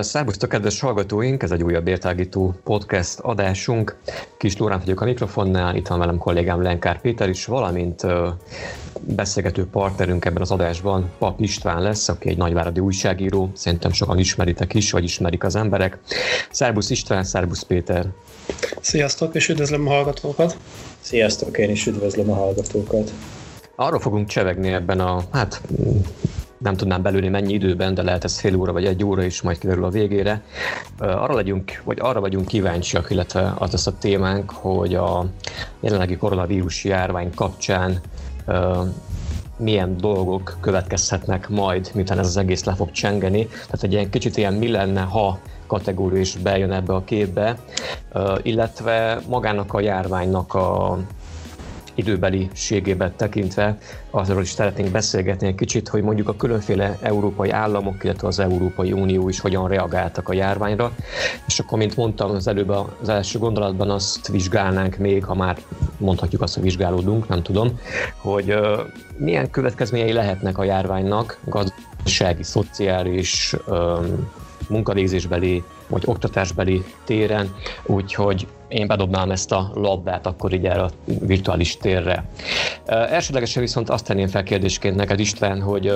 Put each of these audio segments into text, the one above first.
Szervusztok, kedves hallgatóink! Ez egy újabb értágító podcast adásunk. Kis Lórán vagyok a mikrofonnál, itt van velem kollégám Lenkár Péter is, valamint beszélgető partnerünk ebben az adásban Pap István lesz, aki egy nagyváradi újságíró, szerintem sokan ismeritek is, vagy ismerik az emberek. Szerbusz István, szerbusz Péter! Sziasztok, és üdvözlöm a hallgatókat! Sziasztok, én is üdvözlöm a hallgatókat! Arról fogunk csevegni ebben a, hát nem tudnám belőni mennyi időben, de lehet ez fél óra vagy egy óra is, majd kiderül a végére. Arra legyünk, vagy arra vagyunk kíváncsiak, illetve az lesz a témánk, hogy a jelenlegi koronavírus járvány kapcsán milyen dolgok következhetnek majd, miután ez az egész le fog csengeni. Tehát egy ilyen kicsit ilyen mi lenne, ha kategória is bejön ebbe a képbe, illetve magának a járványnak a időbeliségében tekintve azról is szeretnénk beszélgetni egy kicsit, hogy mondjuk a különféle európai államok, illetve az Európai Unió is hogyan reagáltak a járványra. És akkor, mint mondtam az előbb az első gondolatban, azt vizsgálnánk még, ha már mondhatjuk azt, hogy vizsgálódunk, nem tudom, hogy milyen következményei lehetnek a járványnak gazdasági, szociális, munkavégzésbeli vagy oktatásbeli téren, úgyhogy én bedobnám ezt a labdát akkor így erre a virtuális térre. Elsődlegesen viszont azt tenném fel kérdésként neked István, hogy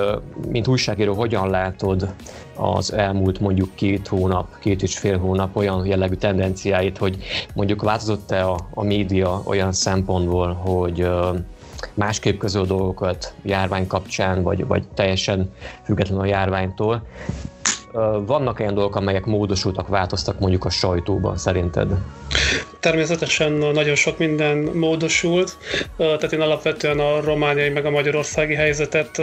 mint újságíró hogyan látod az elmúlt mondjuk két hónap, két és fél hónap olyan jellegű tendenciáit, hogy mondjuk változott-e a, a média olyan szempontból, hogy másképp közöl dolgokat járvány kapcsán, vagy, vagy teljesen független a járványtól, vannak olyan dolgok, amelyek módosultak, változtak mondjuk a sajtóban szerinted? Természetesen nagyon sok minden módosult, tehát én alapvetően a romániai meg a magyarországi helyzetet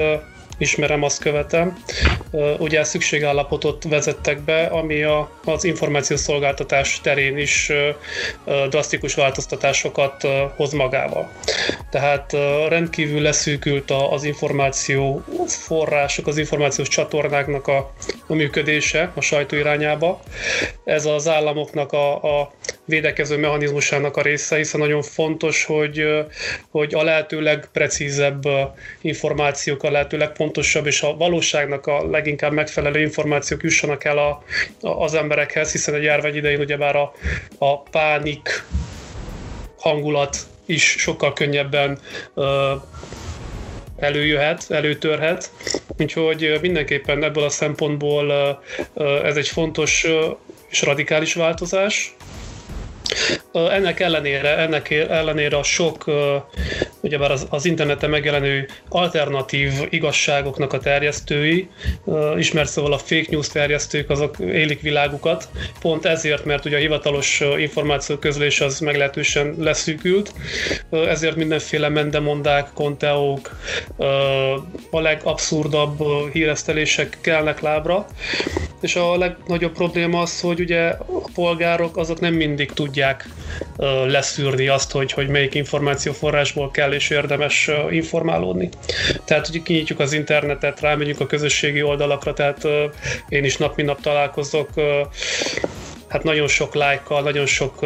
ismerem, azt követem. Ugye szükségállapotot vezettek be, ami a, az információszolgáltatás terén is drasztikus változtatásokat hoz magával. Tehát rendkívül leszűkült az információ források, az információs csatornáknak a, a működése a sajtó irányába. Ez az államoknak a, a védekező mechanizmusának a része, hiszen nagyon fontos, hogy, hogy a lehető legprecízebb információk, a lehető legpontosabb és a valóságnak a leginkább megfelelő információk jussanak el a, a, az emberekhez, hiszen egy járvány idején ugyebár a, a pánik hangulat is sokkal könnyebben előjöhet, előtörhet. Úgyhogy mindenképpen ebből a szempontból ez egy fontos és radikális változás. Ennek ellenére, ennek ellenére a sok, ugyebár az, az interneten megjelenő alternatív igazságoknak a terjesztői, ismert szóval a fake news terjesztők, azok élik világukat, pont ezért, mert ugye a hivatalos információ közlés az meglehetősen leszűkült, ezért mindenféle mendemondák, konteók, a legabszurdabb híresztelések kelnek lábra, és a legnagyobb probléma az, hogy ugye a polgárok azok nem mindig tudják leszűrni azt, hogy, hogy melyik információforrásból kell és érdemes informálódni. Tehát, hogy kinyitjuk az internetet, rámegyünk a közösségi oldalakra, tehát én is nap mint nap találkozok hát nagyon sok lájkkal, nagyon sok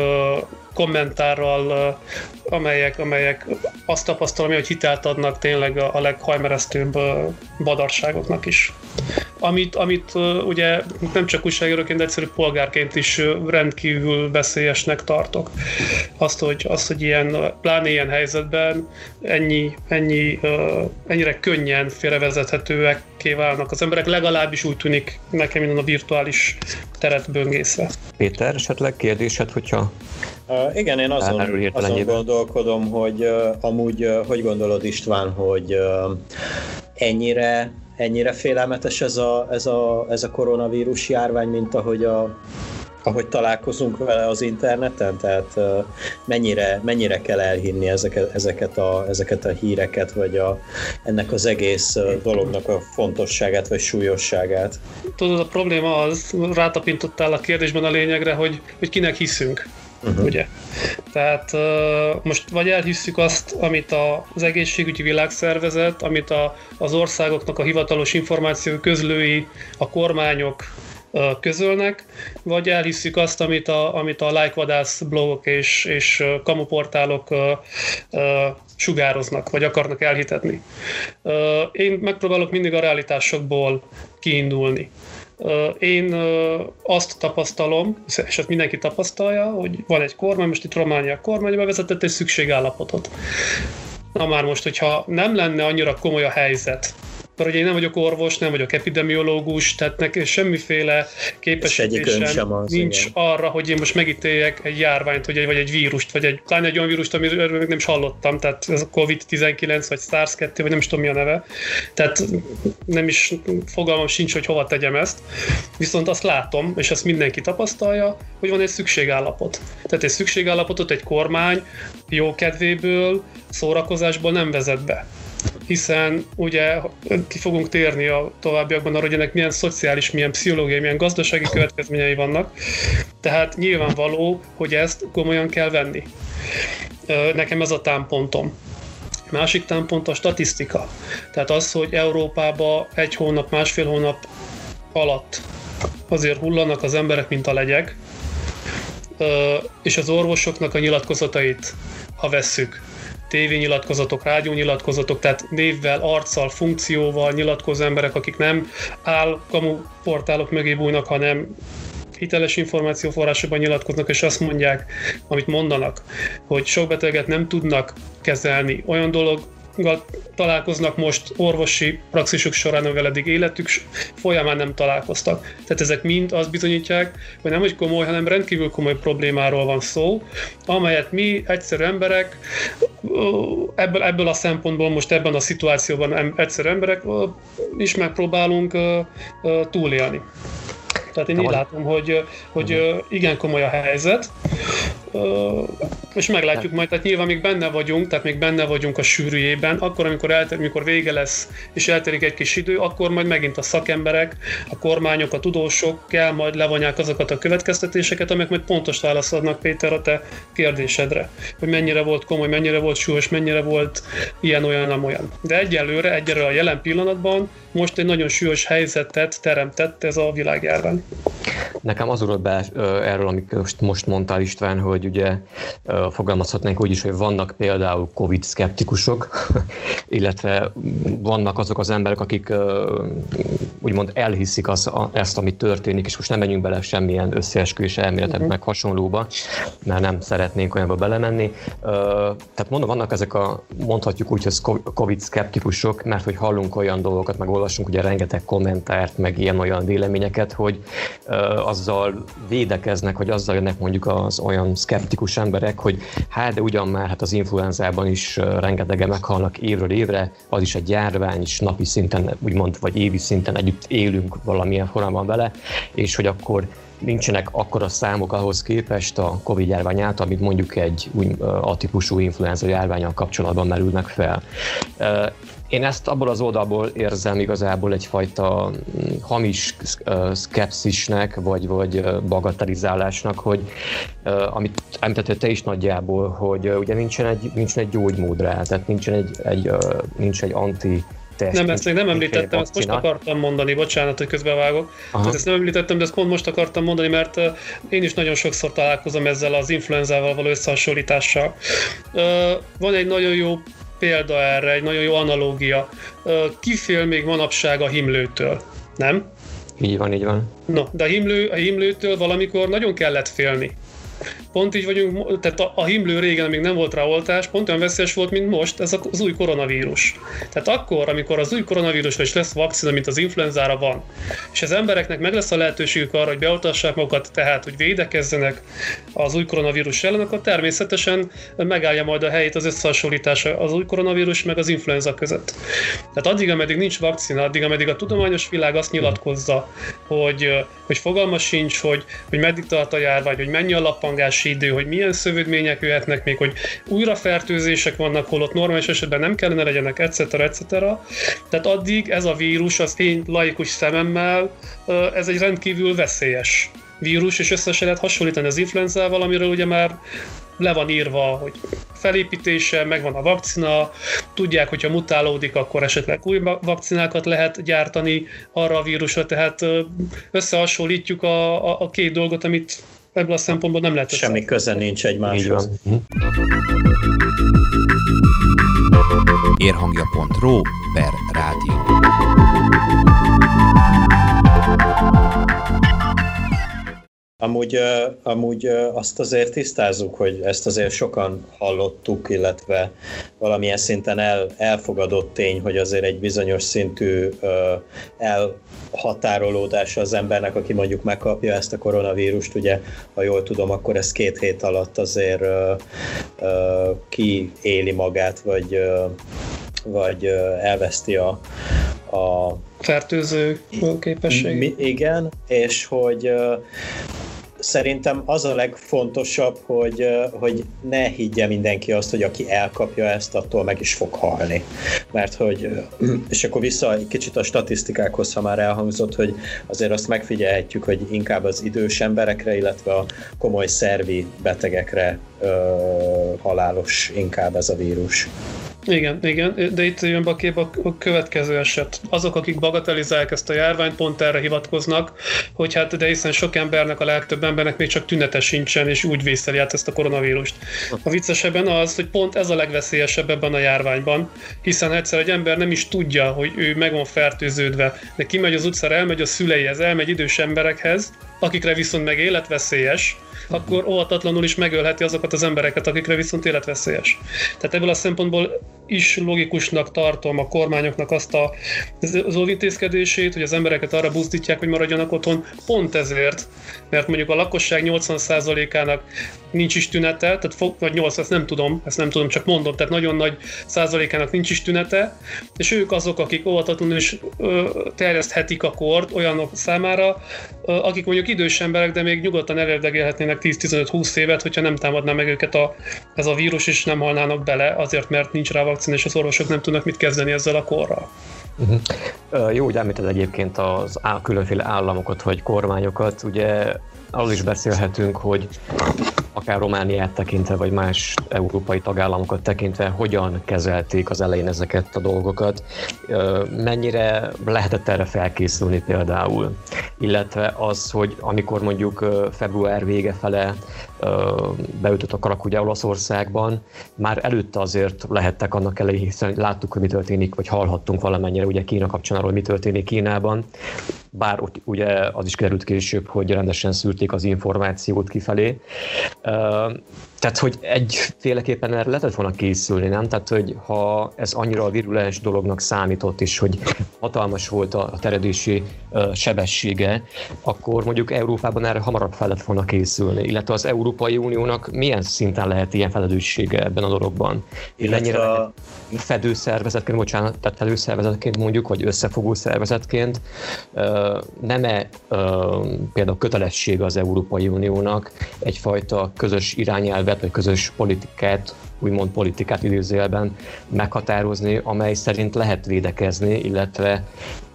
kommentárral, amelyek, amelyek azt tapasztalom, hogy hitelt adnak tényleg a leghajmeresztőbb badarságoknak is. Amit, amit ugye nem csak újságíróként, de egyszerű polgárként is rendkívül veszélyesnek tartok. Azt, hogy, azt, hogy ilyen, pláne ilyen helyzetben ennyi, ennyi, ennyire könnyen félrevezethetőek válnak az emberek, legalábbis úgy tűnik nekem minden a virtuális teret böngészve. Péter, esetleg kérdésed, hogyha Uh, igen, én azon, azon gondolkodom, hogy uh, amúgy uh, hogy gondolod István, hogy uh, ennyire ennyire félelmetes ez a, ez a, ez a koronavírus járvány, mint ahogy a, ahogy találkozunk vele az interneten, tehát mennyire, mennyire kell elhinni ezeket, ezeket, a, ezeket a híreket, vagy a, ennek az egész dolognak a fontosságát, vagy súlyosságát. Tudod, a probléma az, rátapintottál a kérdésben a lényegre, hogy, hogy kinek hiszünk. Uh-huh. Ugye? Tehát most vagy elhisszük azt, amit az egészségügyi világszervezet, amit a, az országoknak a hivatalos információ közlői, a kormányok közölnek, vagy elhisszük azt, amit a, amit a lájkvadász blogok és, és kamuportálok sugároznak, vagy akarnak elhitetni. Én megpróbálok mindig a realitásokból kiindulni. Én azt tapasztalom, és ezt mindenki tapasztalja, hogy van egy kormány, most itt Románia kormány bevezetett egy szükségállapotot. Na már most, hogyha nem lenne annyira komoly a helyzet, mert ugye én nem vagyok orvos, nem vagyok epidemiológus, tehát nekem semmiféle képességem nincs igen. arra, hogy én most megítéljek egy járványt, vagy egy, vagy egy vírust, vagy egy, pláne egy olyan vírust, amiről még nem is hallottam, tehát ez a COVID-19, vagy SARS-2, vagy nem is tudom mi a neve. Tehát nem is fogalmam sincs, hogy hova tegyem ezt. Viszont azt látom, és ezt mindenki tapasztalja, hogy van egy szükségállapot. Tehát egy szükségállapotot egy kormány jó kedvéből, szórakozásból nem vezet be hiszen ugye ki fogunk térni a továbbiakban arra, hogy ennek milyen szociális, milyen pszichológiai, milyen gazdasági következményei vannak. Tehát nyilvánvaló, hogy ezt komolyan kell venni. Nekem ez a támpontom. Másik támpont a statisztika. Tehát az, hogy Európába egy hónap, másfél hónap alatt azért hullanak az emberek, mint a legyek, és az orvosoknak a nyilatkozatait, ha vesszük, tévényilatkozatok, rádiónyilatkozatok, tehát névvel, arccal, funkcióval nyilatkozó emberek, akik nem áll kamu portálok mögé bújnak, hanem hiteles információforrásokban nyilatkoznak, és azt mondják, amit mondanak, hogy sok beteget nem tudnak kezelni. Olyan dolog, találkoznak most orvosi praxisuk során, amivel eddig életük folyamán nem találkoztak. Tehát ezek mind azt bizonyítják, hogy nem hogy komoly, hanem rendkívül komoly problémáról van szó, amelyet mi egyszerű emberek ebből, ebből a szempontból most ebben a szituációban egyszerű emberek is megpróbálunk túlélni. Tehát én így látom, hogy, hogy igen komoly a helyzet, és meglátjuk majd, tehát nyilván még benne vagyunk, tehát még benne vagyunk a sűrűjében, akkor, amikor, elter, amikor vége lesz, és elterik egy kis idő, akkor majd megint a szakemberek, a kormányok, a tudósok kell majd levonják azokat a következtetéseket, amelyek majd pontos választ adnak Péter a te kérdésedre, hogy mennyire volt komoly, mennyire volt súlyos, mennyire volt ilyen, olyan, nem olyan. De egyelőre, egyelőre a jelen pillanatban most egy nagyon súlyos helyzetet teremtett ez a világjárvány. Nekem az ugrott be erről, amit most, mondtál István, hogy ugye fogalmazhatnánk úgy is, hogy vannak például Covid szkeptikusok, illetve vannak azok az emberek, akik úgymond elhiszik az, ezt, ami történik, és most nem menjünk bele semmilyen összeesküvés elméletet, uh-huh. meg hasonlóba, mert nem szeretnénk olyanba belemenni. Tehát mondom, vannak ezek a, mondhatjuk úgy, hogy Covid szkeptikusok, mert hogy hallunk olyan dolgokat, meg olvasunk ugye rengeteg kommentárt, meg ilyen-olyan véleményeket, hogy azzal védekeznek, vagy azzal jönnek mondjuk az olyan szkeptikus emberek, hogy hát de ugyan már hát az influenzában is rengetegen meghalnak évről évre, az is egy járvány, és napi szinten, úgymond, vagy évi szinten együtt élünk valamilyen formában vele, és hogy akkor nincsenek akkora számok ahhoz képest a Covid járvány által, amit mondjuk egy úgy atípusú influenza járványal kapcsolatban merülnek fel. Én ezt abból az oldalból érzem igazából egyfajta mm, hamis szkepszisnek, vagy, vagy bagatelizálásnak, hogy amit említettél te is nagyjából, hogy ugye nincsen egy, nincsen egy gyógymód rá, tehát nincsen egy, egy, nincs egy anti test. Nem, ezt még nem említettem, ezt most akartam mondani, bocsánat, hogy közbevágok. Tehát ezt nem említettem, de ezt pont most akartam mondani, mert én is nagyon sokszor találkozom ezzel az influenzával való összehasonlítással. Van egy nagyon jó példa erre, egy nagyon jó analógia. Ki fél még manapság a himlőtől, nem? Így van, így van. No, de a, himlő, a himlőtől valamikor nagyon kellett félni pont így vagyunk, tehát a, a himlő régen még nem volt rá oltás, pont olyan veszélyes volt, mint most, ez az új koronavírus. Tehát akkor, amikor az új koronavírusra is lesz vakcina, mint az influenzára van, és az embereknek meg lesz a lehetőségük arra, hogy beoltassák magukat, tehát, hogy védekezzenek az új koronavírus ellen, akkor természetesen megállja majd a helyét az összehasonlítása az új koronavírus meg az influenza között. Tehát addig, ameddig nincs vakcina, addig, ameddig a tudományos világ azt nyilatkozza, hogy, hogy fogalma sincs, hogy, hogy meddig tart a járvány, hogy mennyi a lappangási idő, hogy milyen szövődmények jöhetnek még, hogy újrafertőzések vannak, holott normális esetben nem kellene legyenek, etc. etc. Tehát addig ez a vírus az én laikus szememmel, ez egy rendkívül veszélyes vírus, és össze se lehet hasonlítani az influenzával, amiről ugye már le van írva, hogy felépítése, megvan a vakcina, tudják, hogyha mutálódik, akkor esetleg új vakcinákat lehet gyártani arra a vírusra, tehát összehasonlítjuk a, a, a két dolgot, amit ebből a szempontból nem lehet Semmi köze nincs egymáshoz. Érhangja.ro per rádió. Amúgy, amúgy azt azért tisztázzuk, hogy ezt azért sokan hallottuk, illetve valamilyen szinten el, elfogadott tény, hogy azért egy bizonyos szintű elhatárolódása az embernek, aki mondjuk megkapja ezt a koronavírust, ugye, ha jól tudom, akkor ez két hét alatt azért kiéli magát, vagy, vagy elveszti a, a fertőző képesség. Igen, és hogy szerintem az a legfontosabb, hogy, hogy ne higgye mindenki azt, hogy aki elkapja ezt, attól meg is fog halni. Mert hogy, és akkor vissza egy kicsit a statisztikákhoz, ha már elhangzott, hogy azért azt megfigyelhetjük, hogy inkább az idős emberekre, illetve a komoly szervi betegekre ö, halálos inkább ez a vírus. Igen, igen, de itt jön be a kép a következő eset. Azok, akik bagatelizálják ezt a járványt, pont erre hivatkoznak, hogy hát de hiszen sok embernek, a legtöbb embernek még csak tünete sincsen, és úgy vészeli át ezt a koronavírust. A viccesebben az, hogy pont ez a legveszélyesebb ebben a járványban, hiszen egyszer egy ember nem is tudja, hogy ő meg van fertőződve, de kimegy az utcára, elmegy a szüleihez, elmegy idős emberekhez, akikre viszont meg életveszélyes, akkor óvatatlanul is megölheti azokat az embereket, akikre viszont életveszélyes. Tehát ebből a szempontból is logikusnak tartom a kormányoknak azt a, az hogy az embereket arra buzdítják, hogy maradjanak otthon, pont ezért, mert mondjuk a lakosság 80%-ának nincs is tünete, tehát fog, vagy 8, ezt nem tudom, ezt nem tudom, csak mondom, tehát nagyon nagy százalékának nincs is tünete, és ők azok, akik óvatatlanul is ö, terjeszthetik a kort olyanok számára, ö, akik mondjuk idős emberek, de még nyugodtan elérdegélhetnének 10-15-20 évet, hogyha nem támadná meg őket a, ez a vírus, és nem halnának bele, azért, mert nincs rá vakcina, és az orvosok nem tudnak mit kezdeni ezzel a korral. Uh-huh. Jó, hogy említed egyébként az á, különféle államokat vagy kormányokat. Ugye arról is beszélhetünk, hogy akár Romániát tekintve, vagy más európai tagállamokat tekintve, hogyan kezelték az elején ezeket a dolgokat, mennyire lehetett erre felkészülni például, illetve az, hogy amikor mondjuk február vége fele beütött a karak ugye Olaszországban, már előtte azért lehettek annak elején, hiszen láttuk, hogy mi történik, vagy hallhattunk valamennyire ugye Kína kapcsán arról, mi történik Kínában, bár ott ugye az is kiderült később, hogy rendesen szűrték az információt kifelé. Tehát, hogy egyféleképpen erre lehetett volna készülni, nem? Tehát, hogy ha ez annyira a virulens dolognak számított is, hogy hatalmas volt a teredési sebessége, akkor mondjuk Európában erre hamarabb fel lett volna készülni, illetve az Európai Uniónak milyen szinten lehet ilyen felelőssége ebben a dologban? Illetve fedőszervezetként, bocsánat, tehát fedőszervezetként mondjuk, vagy összefogó szervezetként nem-e például kötelessége az Európai Uniónak egyfajta közös irányelvet, vagy közös politikát, úgymond politikát idézőjelben meghatározni, amely szerint lehet védekezni, illetve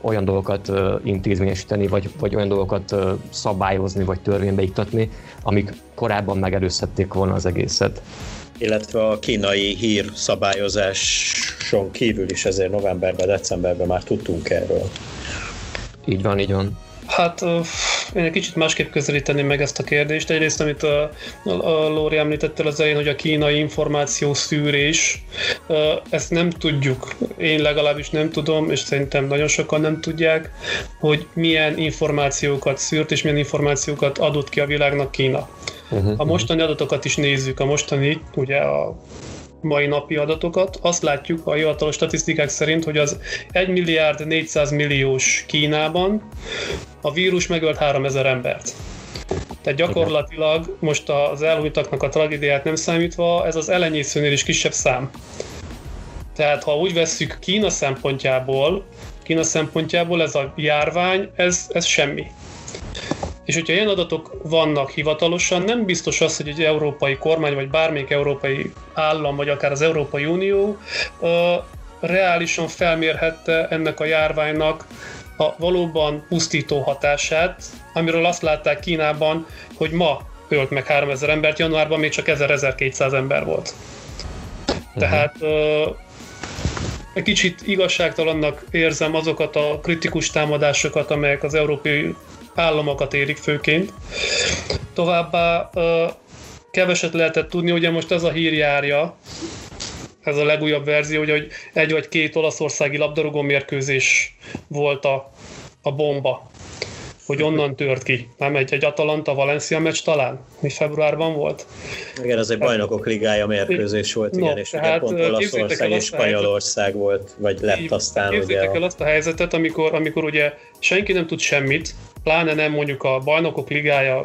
olyan dolgokat intézményesíteni, vagy, vagy olyan dolgokat szabályozni, vagy törvénybe iktatni, amik korábban megelőzhették volna az egészet. Illetve a kínai hír szabályozáson kívül is ezért novemberben, decemberben már tudtunk erről. Így van, így van. Hát én egy kicsit másképp közelíteném meg ezt a kérdést. Egyrészt, amit a, a Lóri említette az elején, hogy a kínai információ szűrés, ezt nem tudjuk. Én legalábbis nem tudom, és szerintem nagyon sokan nem tudják, hogy milyen információkat szűrt, és milyen információkat adott ki a világnak Kína. Uh-huh, a mostani adatokat is nézzük, a mostani, ugye a mai napi adatokat, azt látjuk a hivatalos statisztikák szerint, hogy az 1 milliárd 400 milliós Kínában a vírus megölt 3000 embert. Tehát gyakorlatilag most az elhújtaknak a tragédiát nem számítva, ez az elenyészőnél is kisebb szám. Tehát ha úgy vesszük Kína szempontjából, Kína szempontjából ez a járvány, ez, ez semmi. És hogyha ilyen adatok vannak hivatalosan, nem biztos az, hogy egy európai kormány, vagy bármelyik európai állam, vagy akár az Európai Unió uh, reálisan felmérhette ennek a járványnak a valóban pusztító hatását, amiről azt látták Kínában, hogy ma ölt meg 3000 embert, januárban még csak 1000-1200 ember volt. Tehát egy kicsit igazságtalannak érzem azokat a kritikus támadásokat, amelyek az európai államokat érik főként. Továbbá keveset lehetett tudni, ugye most ez a hír járja, ez a legújabb verzió, ugye, hogy egy vagy két olaszországi labdarúgó mérkőzés volt a, a bomba hogy onnan tört ki. Nem egy, egy Atalanta-Valencia meccs talán, mi februárban volt. Igen, ez egy bajnokok ligája mérkőzés volt, no, igen, és tehát, pont Olaszország és Spanyolország volt, vagy lett aztán. Képzétek ugye el azt a helyzetet, amikor, amikor ugye senki nem tud semmit, pláne nem mondjuk a bajnokok ligája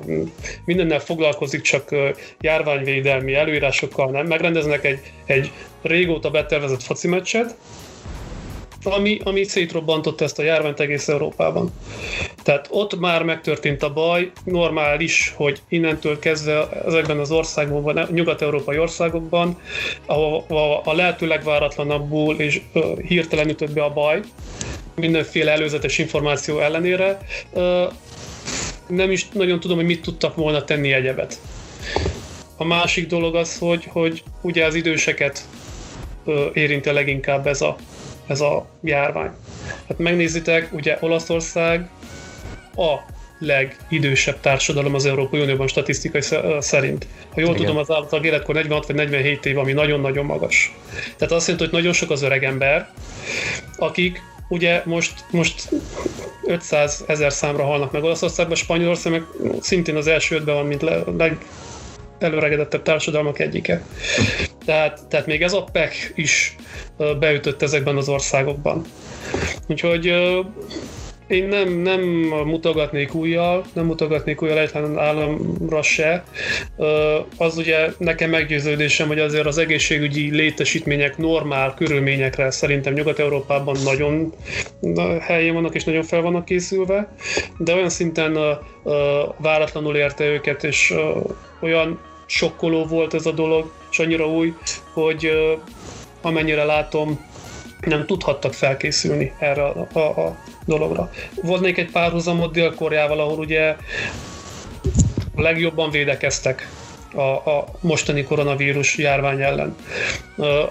mindennel foglalkozik, csak járványvédelmi előírásokkal nem, megrendeznek egy, egy régóta betervezett foci meccset, ami, ami szétrobbantott ezt a járványt egész Európában. Tehát ott már megtörtént a baj, normális, hogy innentől kezdve ezekben az országokban, nyugat-európai országokban, ahol a lehető legváratlanabbul és hirtelen ütött be a baj, mindenféle előzetes információ ellenére, nem is nagyon tudom, hogy mit tudtak volna tenni egyebet. A másik dolog az, hogy, hogy ugye az időseket érinte leginkább ez a ez a járvány. Hát megnézitek, ugye Olaszország a legidősebb társadalom az Európai Unióban statisztikai szerint. Ha jól Igen. tudom, az átlag életkor 46 vagy 47 év, ami nagyon-nagyon magas. Tehát azt jelenti, hogy nagyon sok az öreg ember, akik ugye most, most 500 ezer számra halnak meg Olaszországban, Spanyolország meg szintén az első ötben van, mint le, leg, előregedettebb társadalmak egyike. Tehát, tehát még ez a PEC is beütött ezekben az országokban. Úgyhogy én nem, nem mutogatnék újjal, nem mutogatnék újjal egyetlen államra se. Az ugye nekem meggyőződésem, hogy azért az egészségügyi létesítmények normál körülményekre szerintem Nyugat-Európában nagyon helyén vannak és nagyon fel vannak készülve, de olyan szinten váratlanul érte őket, és olyan sokkoló volt ez a dolog, és annyira új, hogy amennyire látom, nem tudhattak felkészülni erre a, a, a dologra. Még egy párhuzamot Dél-Koreával, ahol ugye legjobban védekeztek a, a mostani koronavírus járvány ellen.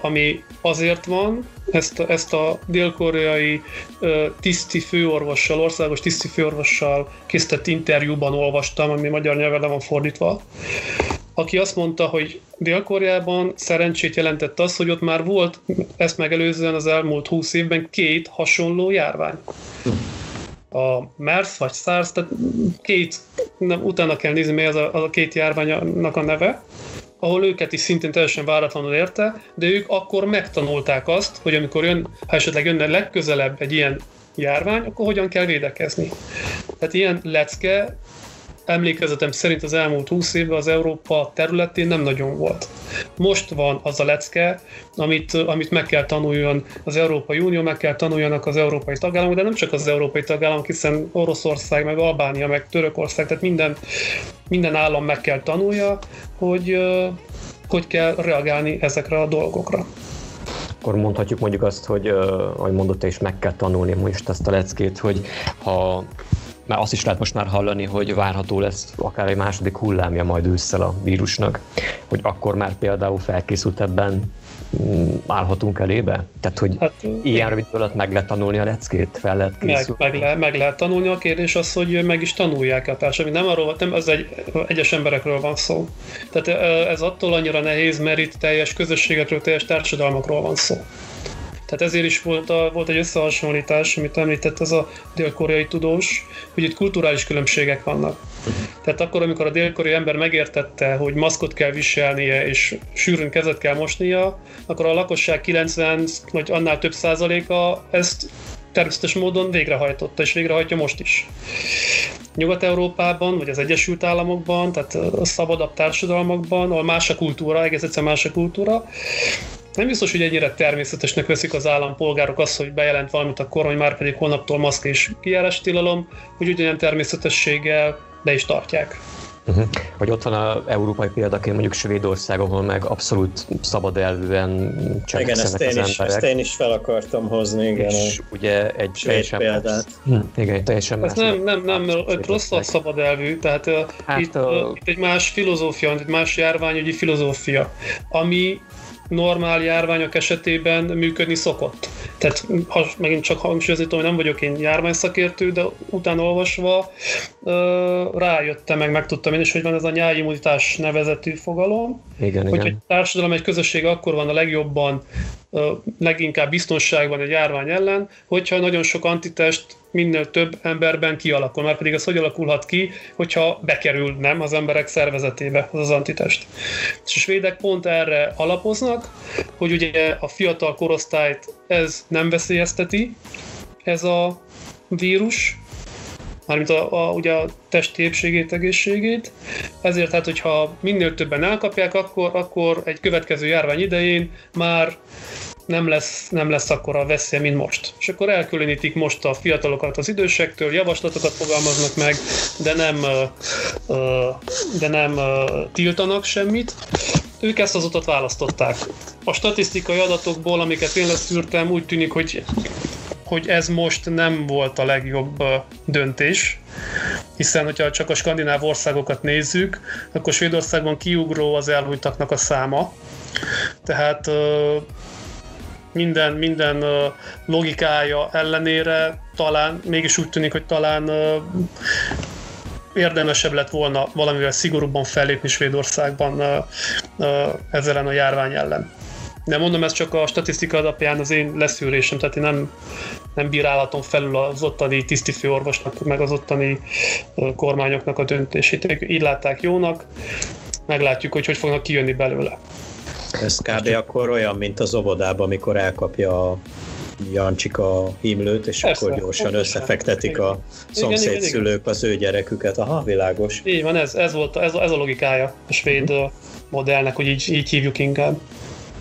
Ami azért van, ezt, ezt a dél-koreai tiszti főorvossal, országos tiszti főorvossal készített interjúban olvastam, ami magyar nyelven van fordítva, aki azt mondta, hogy Dél-Koreában szerencsét jelentett az, hogy ott már volt ezt megelőzően az elmúlt 20 évben két hasonló járvány. A MERS vagy SARS, tehát két, nem, utána kell nézni, mi az a, az a két járványnak a neve, ahol őket is szintén teljesen váratlanul érte, de ők akkor megtanulták azt, hogy amikor jön, ha esetleg jönne legközelebb egy ilyen járvány, akkor hogyan kell védekezni. Tehát ilyen lecke emlékezetem szerint az elmúlt 20 évben az Európa területén nem nagyon volt. Most van az a lecke, amit, amit meg kell tanuljon az Európai Unió, meg kell tanuljanak az európai tagállamok, de nem csak az európai tagállamok, hiszen Oroszország, meg Albánia, meg Törökország, tehát minden, minden állam meg kell tanulja, hogy hogy kell reagálni ezekre a dolgokra akkor mondhatjuk mondjuk azt, hogy, ahogy mondott, és meg kell tanulni most ezt a leckét, hogy ha már azt is lehet most már hallani, hogy várható lesz akár egy második hullámja majd ősszel a vírusnak, hogy akkor már például felkészült ebben mm, állhatunk elébe? Tehát, hogy hát, ilyen rövid alatt meg lehet tanulni a leckét, fel lehet készülni? Meg, meg, le, meg lehet tanulni, a kérdés az, hogy meg is tanulják a társadalmi. Nem arról, nem, az egy, egyes emberekről van szó. Tehát ez attól annyira nehéz, mert itt teljes közösségekről, teljes társadalmakról van szó. Tehát ezért is volt, a, volt egy összehasonlítás, amit említett az a dél-koreai tudós, hogy itt kulturális különbségek vannak. Tehát akkor, amikor a dél-koreai ember megértette, hogy maszkot kell viselnie és sűrűn kezet kell mosnia, akkor a lakosság 90 vagy annál több százaléka ezt természetes módon végrehajtotta, és végrehajtja most is. Nyugat-Európában, vagy az Egyesült Államokban, tehát a szabadabb társadalmakban, ahol más a kultúra, egész egyszerűen más a kultúra, nem biztos, hogy ennyire természetesnek veszik az állampolgárok azt, hogy bejelent valamit a kormány, már pedig holnaptól maszk és kijárás tilalom, hogy ugyanilyen természetességgel be is tartják. Uh-huh. Vagy ott van a európai példaként mondjuk Svédország, ahol meg abszolút szabad elvűen Igen, ezt én, az is, ezt én is fel akartam hozni, igen. És ugye egy teljesen példát. Hm, igen, egy teljesen más. Ez nem, nem, nem, rossz a szabad elvű, tehát hát itt, a... itt egy más filozófia, egy más járványügyi filozófia, ami normál járványok esetében működni szokott. Tehát ha, megint csak hangsúlyozni hogy nem vagyok én járványszakértő, de utána olvasva rájöttem, meg megtudtam én is, hogy van ez a nyári immunitás nevezetű fogalom. Igen, hogy igen. egy társadalom, egy közösség akkor van a legjobban, leginkább biztonságban egy járvány ellen, hogyha nagyon sok antitest minél több emberben kialakul. Már pedig ez hogy alakulhat ki, hogyha bekerül nem az emberek szervezetébe az az antitest. És a svédek pont erre alapoznak, hogy ugye a fiatal korosztályt ez nem veszélyezteti, ez a vírus, mármint a, a, ugye a testi épségét, egészségét. Ezért hát, hogyha minél többen elkapják, akkor, akkor egy következő járvány idején már nem lesz, nem lesz akkora veszély, mint most. És akkor elkülönítik most a fiatalokat az idősektől, javaslatokat fogalmaznak meg, de nem, de nem tiltanak semmit. Ők ezt az utat választották. A statisztikai adatokból, amiket én leszűrtem, úgy tűnik, hogy hogy ez most nem volt a legjobb döntés, hiszen hogyha csak a skandináv országokat nézzük, akkor Svédországban kiugró az elhunytaknak a száma. Tehát minden, minden logikája ellenére talán, mégis úgy tűnik, hogy talán érdemesebb lett volna valamivel szigorúbban fellépni Svédországban ezzel a járvány ellen. De mondom, ez csak a statisztika alapján az én leszűrésem, tehát én nem, nem bírálhatom felül az ottani tisztifőorvosnak, meg az ottani kormányoknak a döntését. Így látták jónak, meglátjuk, hogy hogy fognak kijönni belőle. Ez kb. akkor olyan, mint az óvodában, amikor elkapja a Jancsik a himlőt, és Persze, akkor gyorsan összefektetik a szomszéd szülők az ő gyereküket. Aha, világos. Így van, ez, ez, volt, ez, ez a logikája a svéd modellnek, hogy így, így hívjuk inkább.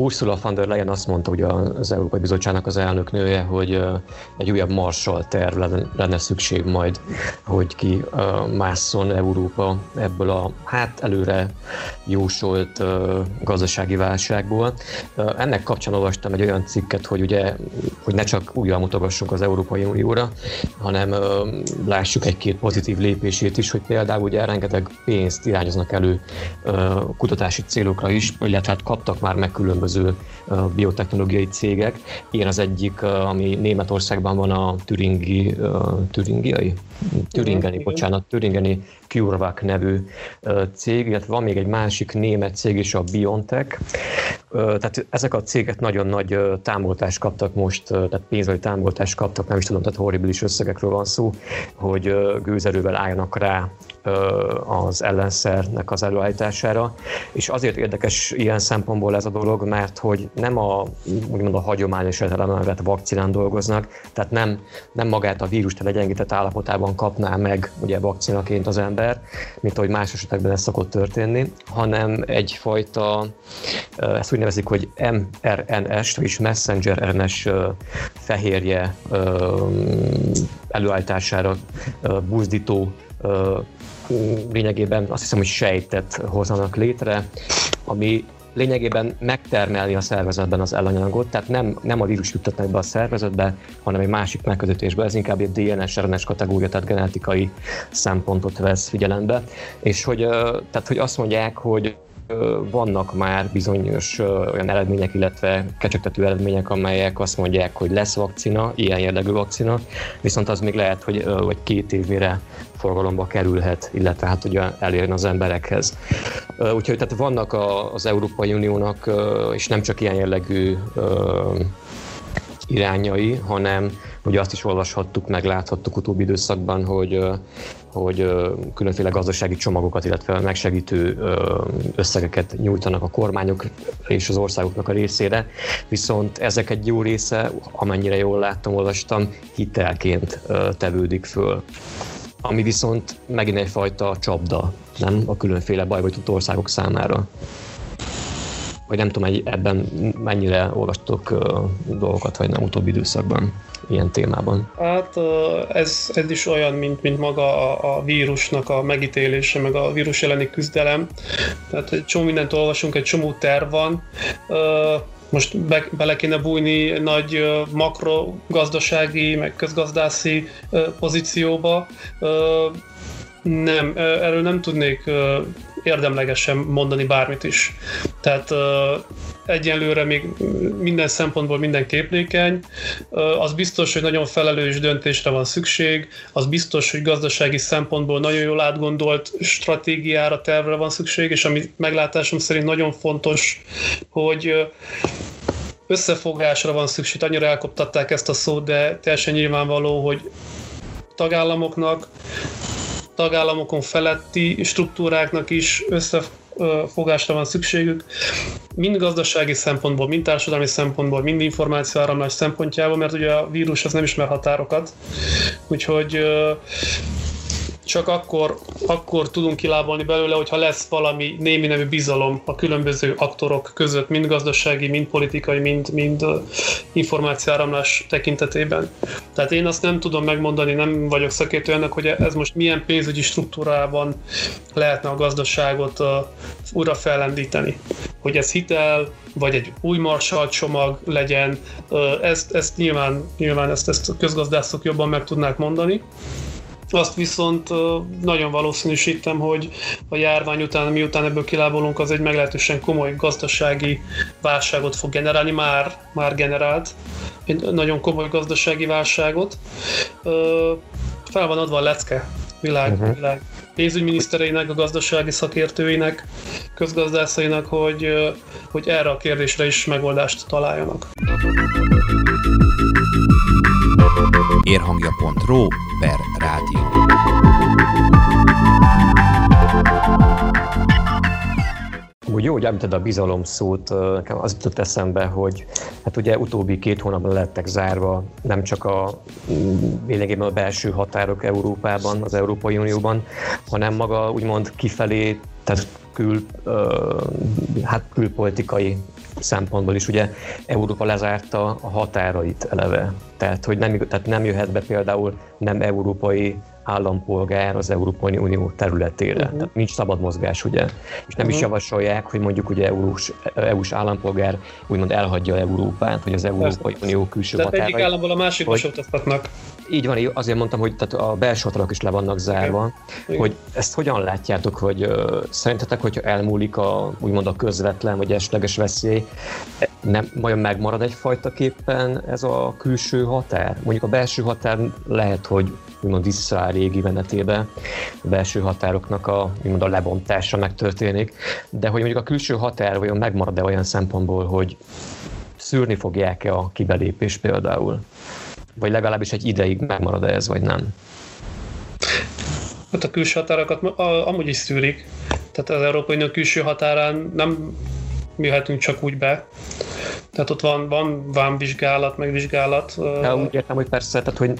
Ursula von der Leyen azt mondta ugye az Európai Bizottságnak az elnöknője, hogy egy újabb Marshall terv lenne szükség majd, hogy ki másszon Európa ebből a hát előre jósolt gazdasági válságból. Ennek kapcsán olvastam egy olyan cikket, hogy ugye, hogy ne csak újra mutogassunk az Európai Unióra, hanem lássuk egy-két pozitív lépését is, hogy például ugye rengeteg pénzt irányoznak elő kutatási célokra is, illetve hát kaptak már meg különböző különböző biotechnológiai cégek. Ilyen az egyik, ami Németországban van a Türingi, Türingiai? Türingeni, igen, bocsánat, Türingeni CureVac nevű cég, illetve van még egy másik német cég is, a BioNTech. Tehát ezek a cégek nagyon nagy támogatást kaptak most, tehát pénzügyi támogatást kaptak, nem is tudom, tehát horribilis összegekről van szó, hogy gőzerővel álljanak rá az ellenszernek az előállítására, és azért érdekes ilyen szempontból ez a dolog, mert hogy nem a, úgymond a hagyományos elemevet vakcinán dolgoznak, tehát nem, nem magát a vírust legyengített állapotában kapná meg ugye vakcinaként az ember, mint ahogy más esetekben ez szokott történni, hanem egyfajta, ezt úgy nevezik, hogy mRNS, vagyis Messenger RNS fehérje előállítására buzdító lényegében azt hiszem, hogy sejtet hozzanak létre, ami lényegében megtermelni a szervezetben az ellenanyagot, tehát nem, nem a vírus juttatnak be a szervezetbe, hanem egy másik megközelítésbe. Ez inkább egy DNS, RNS kategória, tehát genetikai szempontot vesz figyelembe. És hogy, tehát, hogy azt mondják, hogy vannak már bizonyos olyan eredmények, illetve kecsegtető eredmények, amelyek azt mondják, hogy lesz vakcina, ilyen jellegű vakcina, viszont az még lehet, hogy vagy két évére forgalomba kerülhet, illetve hát ugye elérni az emberekhez. Úgyhogy tehát vannak az Európai Uniónak, és nem csak ilyen jellegű irányai, hanem ugye azt is olvashattuk, meg láthattuk utóbbi időszakban, hogy, hogy különféle gazdasági csomagokat, illetve megsegítő összegeket nyújtanak a kormányok és az országoknak a részére, viszont ezek egy jó része, amennyire jól láttam, olvastam, hitelként tevődik föl ami viszont megint egyfajta csapda, nem? A különféle bajba országok számára. Vagy nem tudom, hogy ebben mennyire olvastok dolgokat, vagy nem utóbbi időszakban ilyen témában? Hát ez, ez is olyan, mint, mint maga a, a vírusnak a megítélése, meg a vírus elleni küzdelem. Tehát egy csomó mindent olvasunk, egy csomó terv van, most be, bele kéne bújni nagy makrogazdasági, meg közgazdászi pozícióba. Nem, erről nem tudnék érdemlegesen mondani bármit is. Tehát egyelőre még minden szempontból minden képlékeny. Az biztos, hogy nagyon felelős döntésre van szükség, az biztos, hogy gazdasági szempontból nagyon jól átgondolt stratégiára, tervre van szükség, és ami meglátásom szerint nagyon fontos, hogy összefogásra van szükség, annyira elkoptatták ezt a szót, de teljesen nyilvánvaló, hogy tagállamoknak, tagállamokon feletti struktúráknak is összefogásra van szükségük, mind gazdasági szempontból, mind társadalmi szempontból, mind információáramlás szempontjából, mert ugye a vírus az nem ismer határokat, úgyhogy csak akkor, akkor tudunk kilábalni belőle, hogyha lesz valami némi nemű bizalom a különböző aktorok között, mind gazdasági, mind politikai, mind, mind információáramlás tekintetében. Tehát én azt nem tudom megmondani, nem vagyok szakértő ennek, hogy ez most milyen pénzügyi struktúrában lehetne a gazdaságot uh, újra fellendíteni. Hogy ez hitel, vagy egy új Marshall csomag legyen, uh, ezt, ezt nyilván, nyilván ezt, ezt a közgazdászok jobban meg tudnák mondani. Azt viszont nagyon valószínűsítem, hogy a járvány után, miután ebből kilábolunk, az egy meglehetősen komoly gazdasági válságot fog generálni, már, már generált egy nagyon komoly gazdasági válságot. Fel van adva a lecke világ, uh-huh. világ pénzügyminisztereinek, a gazdasági szakértőinek, közgazdászainak, hogy, hogy erre a kérdésre is megoldást találjanak. Érhangja.ro per rádió. Úgy jó, hogy említed a bizalom szót, nekem az jutott eszembe, hogy hát ugye utóbbi két hónapban lettek zárva nem csak a lényegében a belső határok Európában, az Európai Unióban, hanem maga úgymond kifelé, tehát kül, hát külpolitikai szempontból is ugye Európa lezárta a határait eleve. Tehát, hogy nem, tehát nem jöhet be például nem európai állampolgár az Európai Unió területére. Uh-huh. Tehát nincs szabad mozgás, ugye. És nem uh-huh. is javasolják, hogy mondjuk ugye EU-s, EU-s állampolgár úgymond elhagyja Európát, vagy az Európai Persze. Unió külső tehát határait. Tehát egyik államból a másikba hogy... Így van, azért mondtam, hogy tehát a belső határok is le vannak zárva, Igen. hogy ezt hogyan látjátok, hogy uh, szerintetek, hogyha elmúlik a, úgymond a közvetlen vagy esetleges veszély, nem, vajon megmarad egyfajta képpen ez a külső határ? Mondjuk a belső határ lehet, hogy úgymond visszaáll régi menetébe, a belső határoknak a, úgymond a lebontása megtörténik, de hogy mondjuk a külső határ vajon megmarad-e olyan szempontból, hogy szűrni fogják-e a kibelépés például? Vagy legalábbis egy ideig megmarad ez, vagy nem? Hát a külső határokat amúgy is szűrik. Tehát az Európai Unió külső határán nem jöhetünk csak úgy be. Tehát ott van, van vámvizsgálat, megvizsgálat. Ja, úgy értem, hogy persze, tehát hogy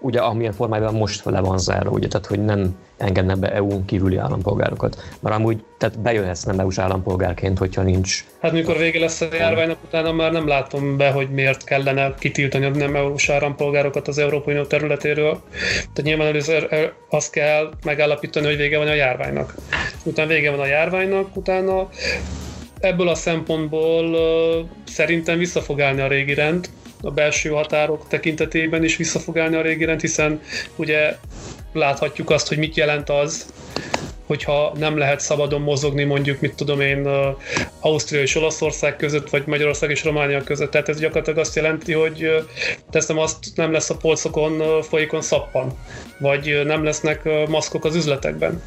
ugye amilyen formájában most le van zárva, ugye, tehát hogy nem engednek be EU-n kívüli állampolgárokat. Mert amúgy tehát bejöhetsz nem EU-s állampolgárként, hogyha nincs. Hát mikor vége lesz a járványnak, utána már nem látom be, hogy miért kellene kitiltani a nem EU-s állampolgárokat az Európai Unió területéről. Tehát nyilván először azt kell megállapítani, hogy vége van a járványnak. Utána vége van a járványnak, utána ebből a szempontból szerintem vissza fog állni a régi rend, a belső határok tekintetében is vissza fog állni a régi rend, hiszen ugye láthatjuk azt, hogy mit jelent az, hogyha nem lehet szabadon mozogni mondjuk, mit tudom én, Ausztria és Olaszország között, vagy Magyarország és Románia között. Tehát ez gyakorlatilag azt jelenti, hogy teszem azt, nem lesz a polcokon folyékon szappan, vagy nem lesznek maszkok az üzletekben.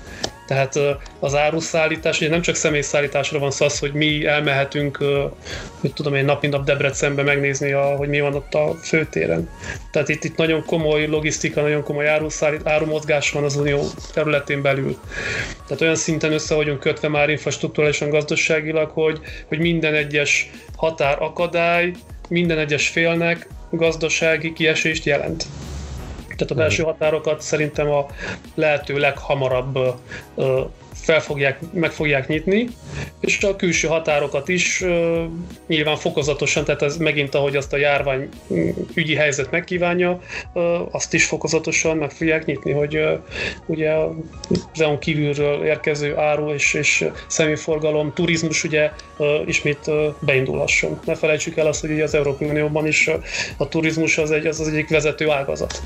Tehát az áruszállítás, ugye nem csak személyszállításra van szó az, hogy mi elmehetünk, hogy tudom én, nap nap Debrecenbe megnézni, a, hogy mi van ott a főtéren. Tehát itt, itt nagyon komoly logisztika, nagyon komoly áruszállít, árumozgás van az unió területén belül. Tehát olyan szinten össze vagyunk kötve már infrastruktúrálisan, gazdaságilag, hogy, hogy minden egyes határ akadály, minden egyes félnek gazdasági kiesést jelent. Tehát a belső határokat szerintem a lehető leghamarabb fel fogják, meg fogják nyitni, és a külső határokat is nyilván fokozatosan, tehát ez megint ahogy azt a járvány mm, ügyi helyzet megkívánja, azt is fokozatosan meg fogják nyitni, hogy ugye az EU kívülről érkező áru és, és személyforgalom, turizmus ugye ismét beindulhasson. Ne felejtsük el azt, hogy az Európai Unióban is a turizmus az, egy, az az egyik vezető ágazat.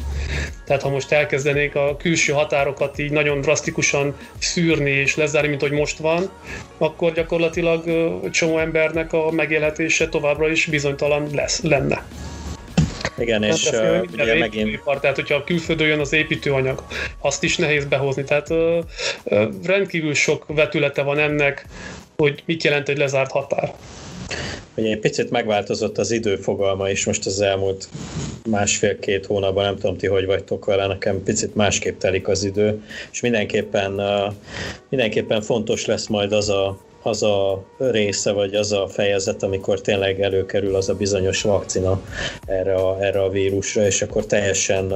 Tehát ha most elkezdenék a külső határokat így nagyon drasztikusan szűrni és lezárni, mint hogy most van, akkor gyakorlatilag egy csomó embernek a megélhetése továbbra is bizonytalan lesz, lenne. Igen, és uh, ugye megint... Ipar, tehát, hogyha külföldön jön az építőanyag, azt is nehéz behozni. Tehát uh, uh, rendkívül sok vetülete van ennek, hogy mit jelent egy lezárt határ. Ugye egy picit megváltozott az időfogalma is most az elmúlt másfél-két hónapban, nem tudom ti, hogy vagytok vele, nekem picit másképp telik az idő, és mindenképpen, mindenképpen fontos lesz majd az a, az a része, vagy az a fejezet, amikor tényleg előkerül az a bizonyos vakcina erre a, erre a vírusra, és akkor teljesen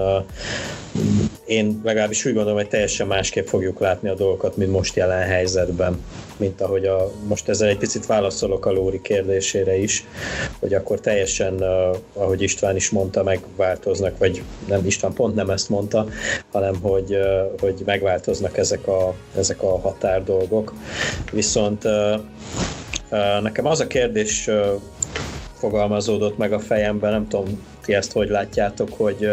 én legalábbis úgy gondolom, hogy teljesen másképp fogjuk látni a dolgokat, mint most jelen helyzetben mint ahogy a, most ezzel egy picit válaszolok a Lóri kérdésére is, hogy akkor teljesen, ahogy István is mondta, megváltoznak, vagy nem István pont nem ezt mondta, hanem hogy, hogy megváltoznak ezek a, ezek a határ dolgok. Viszont nekem az a kérdés fogalmazódott meg a fejemben, nem tudom, ti ezt hogy látjátok, hogy,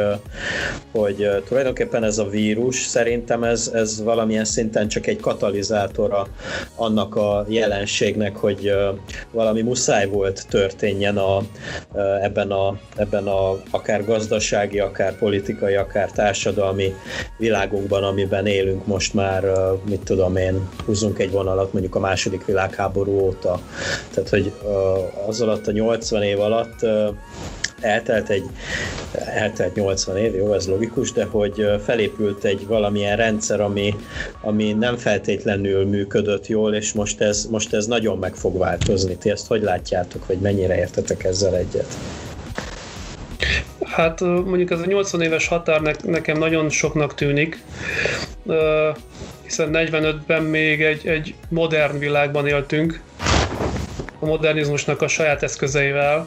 hogy tulajdonképpen ez a vírus szerintem ez, ez valamilyen szinten csak egy katalizátora annak a jelenségnek, hogy valami muszáj volt történjen a, ebben, a, ebben a akár gazdasági, akár politikai, akár társadalmi világunkban, amiben élünk most már, mit tudom én, húzunk egy vonalat mondjuk a második világháború óta. Tehát, hogy az alatt a 80 év alatt eltelt egy, eltelt 80 év, jó, ez logikus, de hogy felépült egy valamilyen rendszer, ami, ami nem feltétlenül működött jól, és most ez, most ez nagyon meg fog változni. Ti ezt hogy látjátok, vagy mennyire értetek ezzel egyet? Hát mondjuk ez a 80 éves határ ne, nekem nagyon soknak tűnik, hiszen 45-ben még egy, egy modern világban éltünk, a modernizmusnak a saját eszközeivel,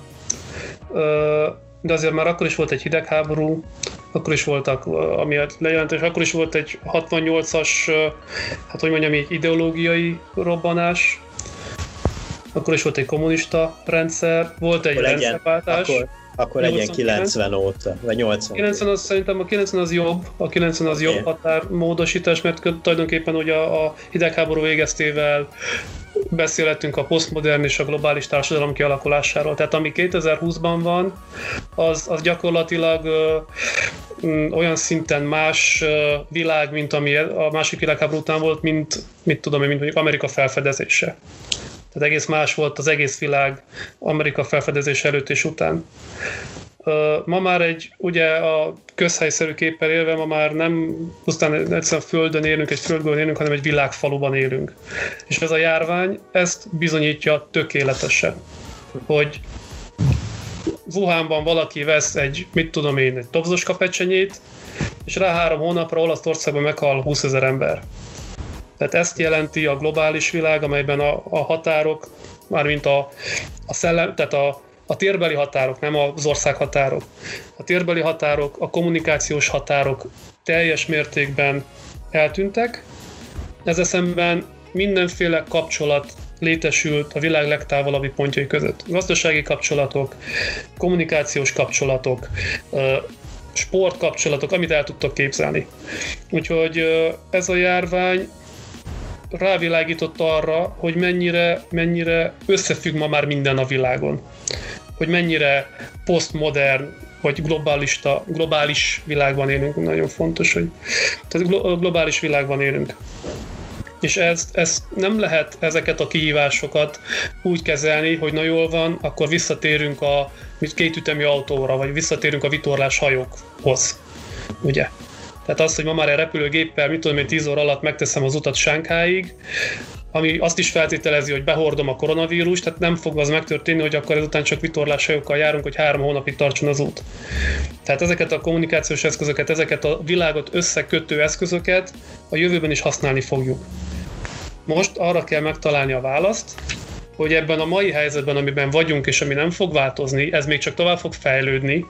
de azért már akkor is volt egy hidegháború, akkor is voltak, amiatt lejelent, és akkor is volt egy 68-as, hát hogy mondjam így, ideológiai robbanás, akkor is volt egy kommunista rendszer, volt egy rendszerváltás. Akkor, akkor legyen 90 óta, vagy 80. 90 az szerintem a 90 az jobb, a 90 az jobb határmódosítás, mert tulajdonképpen ugye a, a hidegháború végeztével beszélhetünk a posztmodern és a globális társadalom kialakulásáról. Tehát ami 2020-ban van, az, az gyakorlatilag ö, ö, olyan szinten más ö, világ, mint ami a másik világháború után volt, mint, mint tudom én, mint mondjuk Amerika felfedezése. Tehát egész más volt az egész világ Amerika felfedezése előtt és után. Ma már egy, ugye a közhelyszerű képpel élve, ma már nem pusztán egyszerűen földön élünk, egy földgőn élünk, hanem egy világfaluban élünk. És ez a járvány ezt bizonyítja tökéletesen, hogy Wuhanban valaki vesz egy, mit tudom én, egy dobzoska pecsenyét, és rá három hónapra Olaszországban meghal 20 ezer ember. Tehát ezt jelenti a globális világ, amelyben a, a határok, mármint a, a szellem, tehát a, a térbeli határok, nem az ország határok. A térbeli határok, a kommunikációs határok teljes mértékben eltűntek. Ezzel szemben mindenféle kapcsolat létesült a világ legtávolabbi pontjai között. Gazdasági kapcsolatok, kommunikációs kapcsolatok, sportkapcsolatok, amit el tudtok képzelni. Úgyhogy ez a járvány rávilágított arra, hogy mennyire, mennyire összefügg ma már minden a világon. Hogy mennyire posztmodern vagy globalista, globális világban élünk, nagyon fontos, hogy tehát globális világban élünk. És ez, ez nem lehet ezeket a kihívásokat úgy kezelni, hogy na jól van, akkor visszatérünk a kétütemű autóra, vagy visszatérünk a vitorlás hajókhoz. Ugye? Tehát az, hogy ma már egy repülőgéppel, mit tudom én, 10 óra alatt megteszem az utat Sánkháig, ami azt is feltételezi, hogy behordom a koronavírust, tehát nem fog az megtörténni, hogy akkor ezután csak vitorlásajokkal járunk, hogy három hónapig tartson az út. Tehát ezeket a kommunikációs eszközöket, ezeket a világot összekötő eszközöket a jövőben is használni fogjuk. Most arra kell megtalálni a választ, hogy ebben a mai helyzetben, amiben vagyunk, és ami nem fog változni, ez még csak tovább fog fejlődni,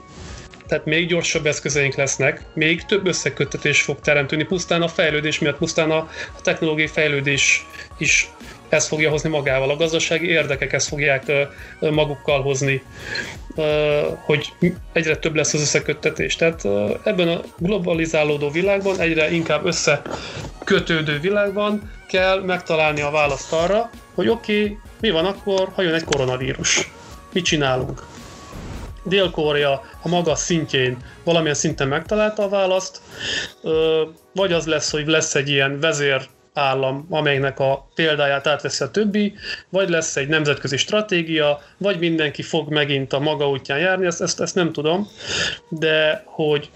tehát még gyorsabb eszközeink lesznek, még több összeköttetés fog teremtődni, pusztán a fejlődés miatt, pusztán a, technológiai fejlődés is ezt fogja hozni magával. A gazdasági érdekek ezt fogják magukkal hozni, hogy egyre több lesz az összeköttetés. Tehát ebben a globalizálódó világban, egyre inkább összekötődő világban kell megtalálni a választ arra, hogy oké, okay, mi van akkor, ha jön egy koronavírus? Mit csinálunk? Dél-Korea a maga szintjén valamilyen szinten megtalálta a választ, vagy az lesz, hogy lesz egy ilyen vezér állam, amelynek a példáját átveszi a többi, vagy lesz egy nemzetközi stratégia, vagy mindenki fog megint a maga útján járni, ezt, ezt, ezt nem tudom, de hogy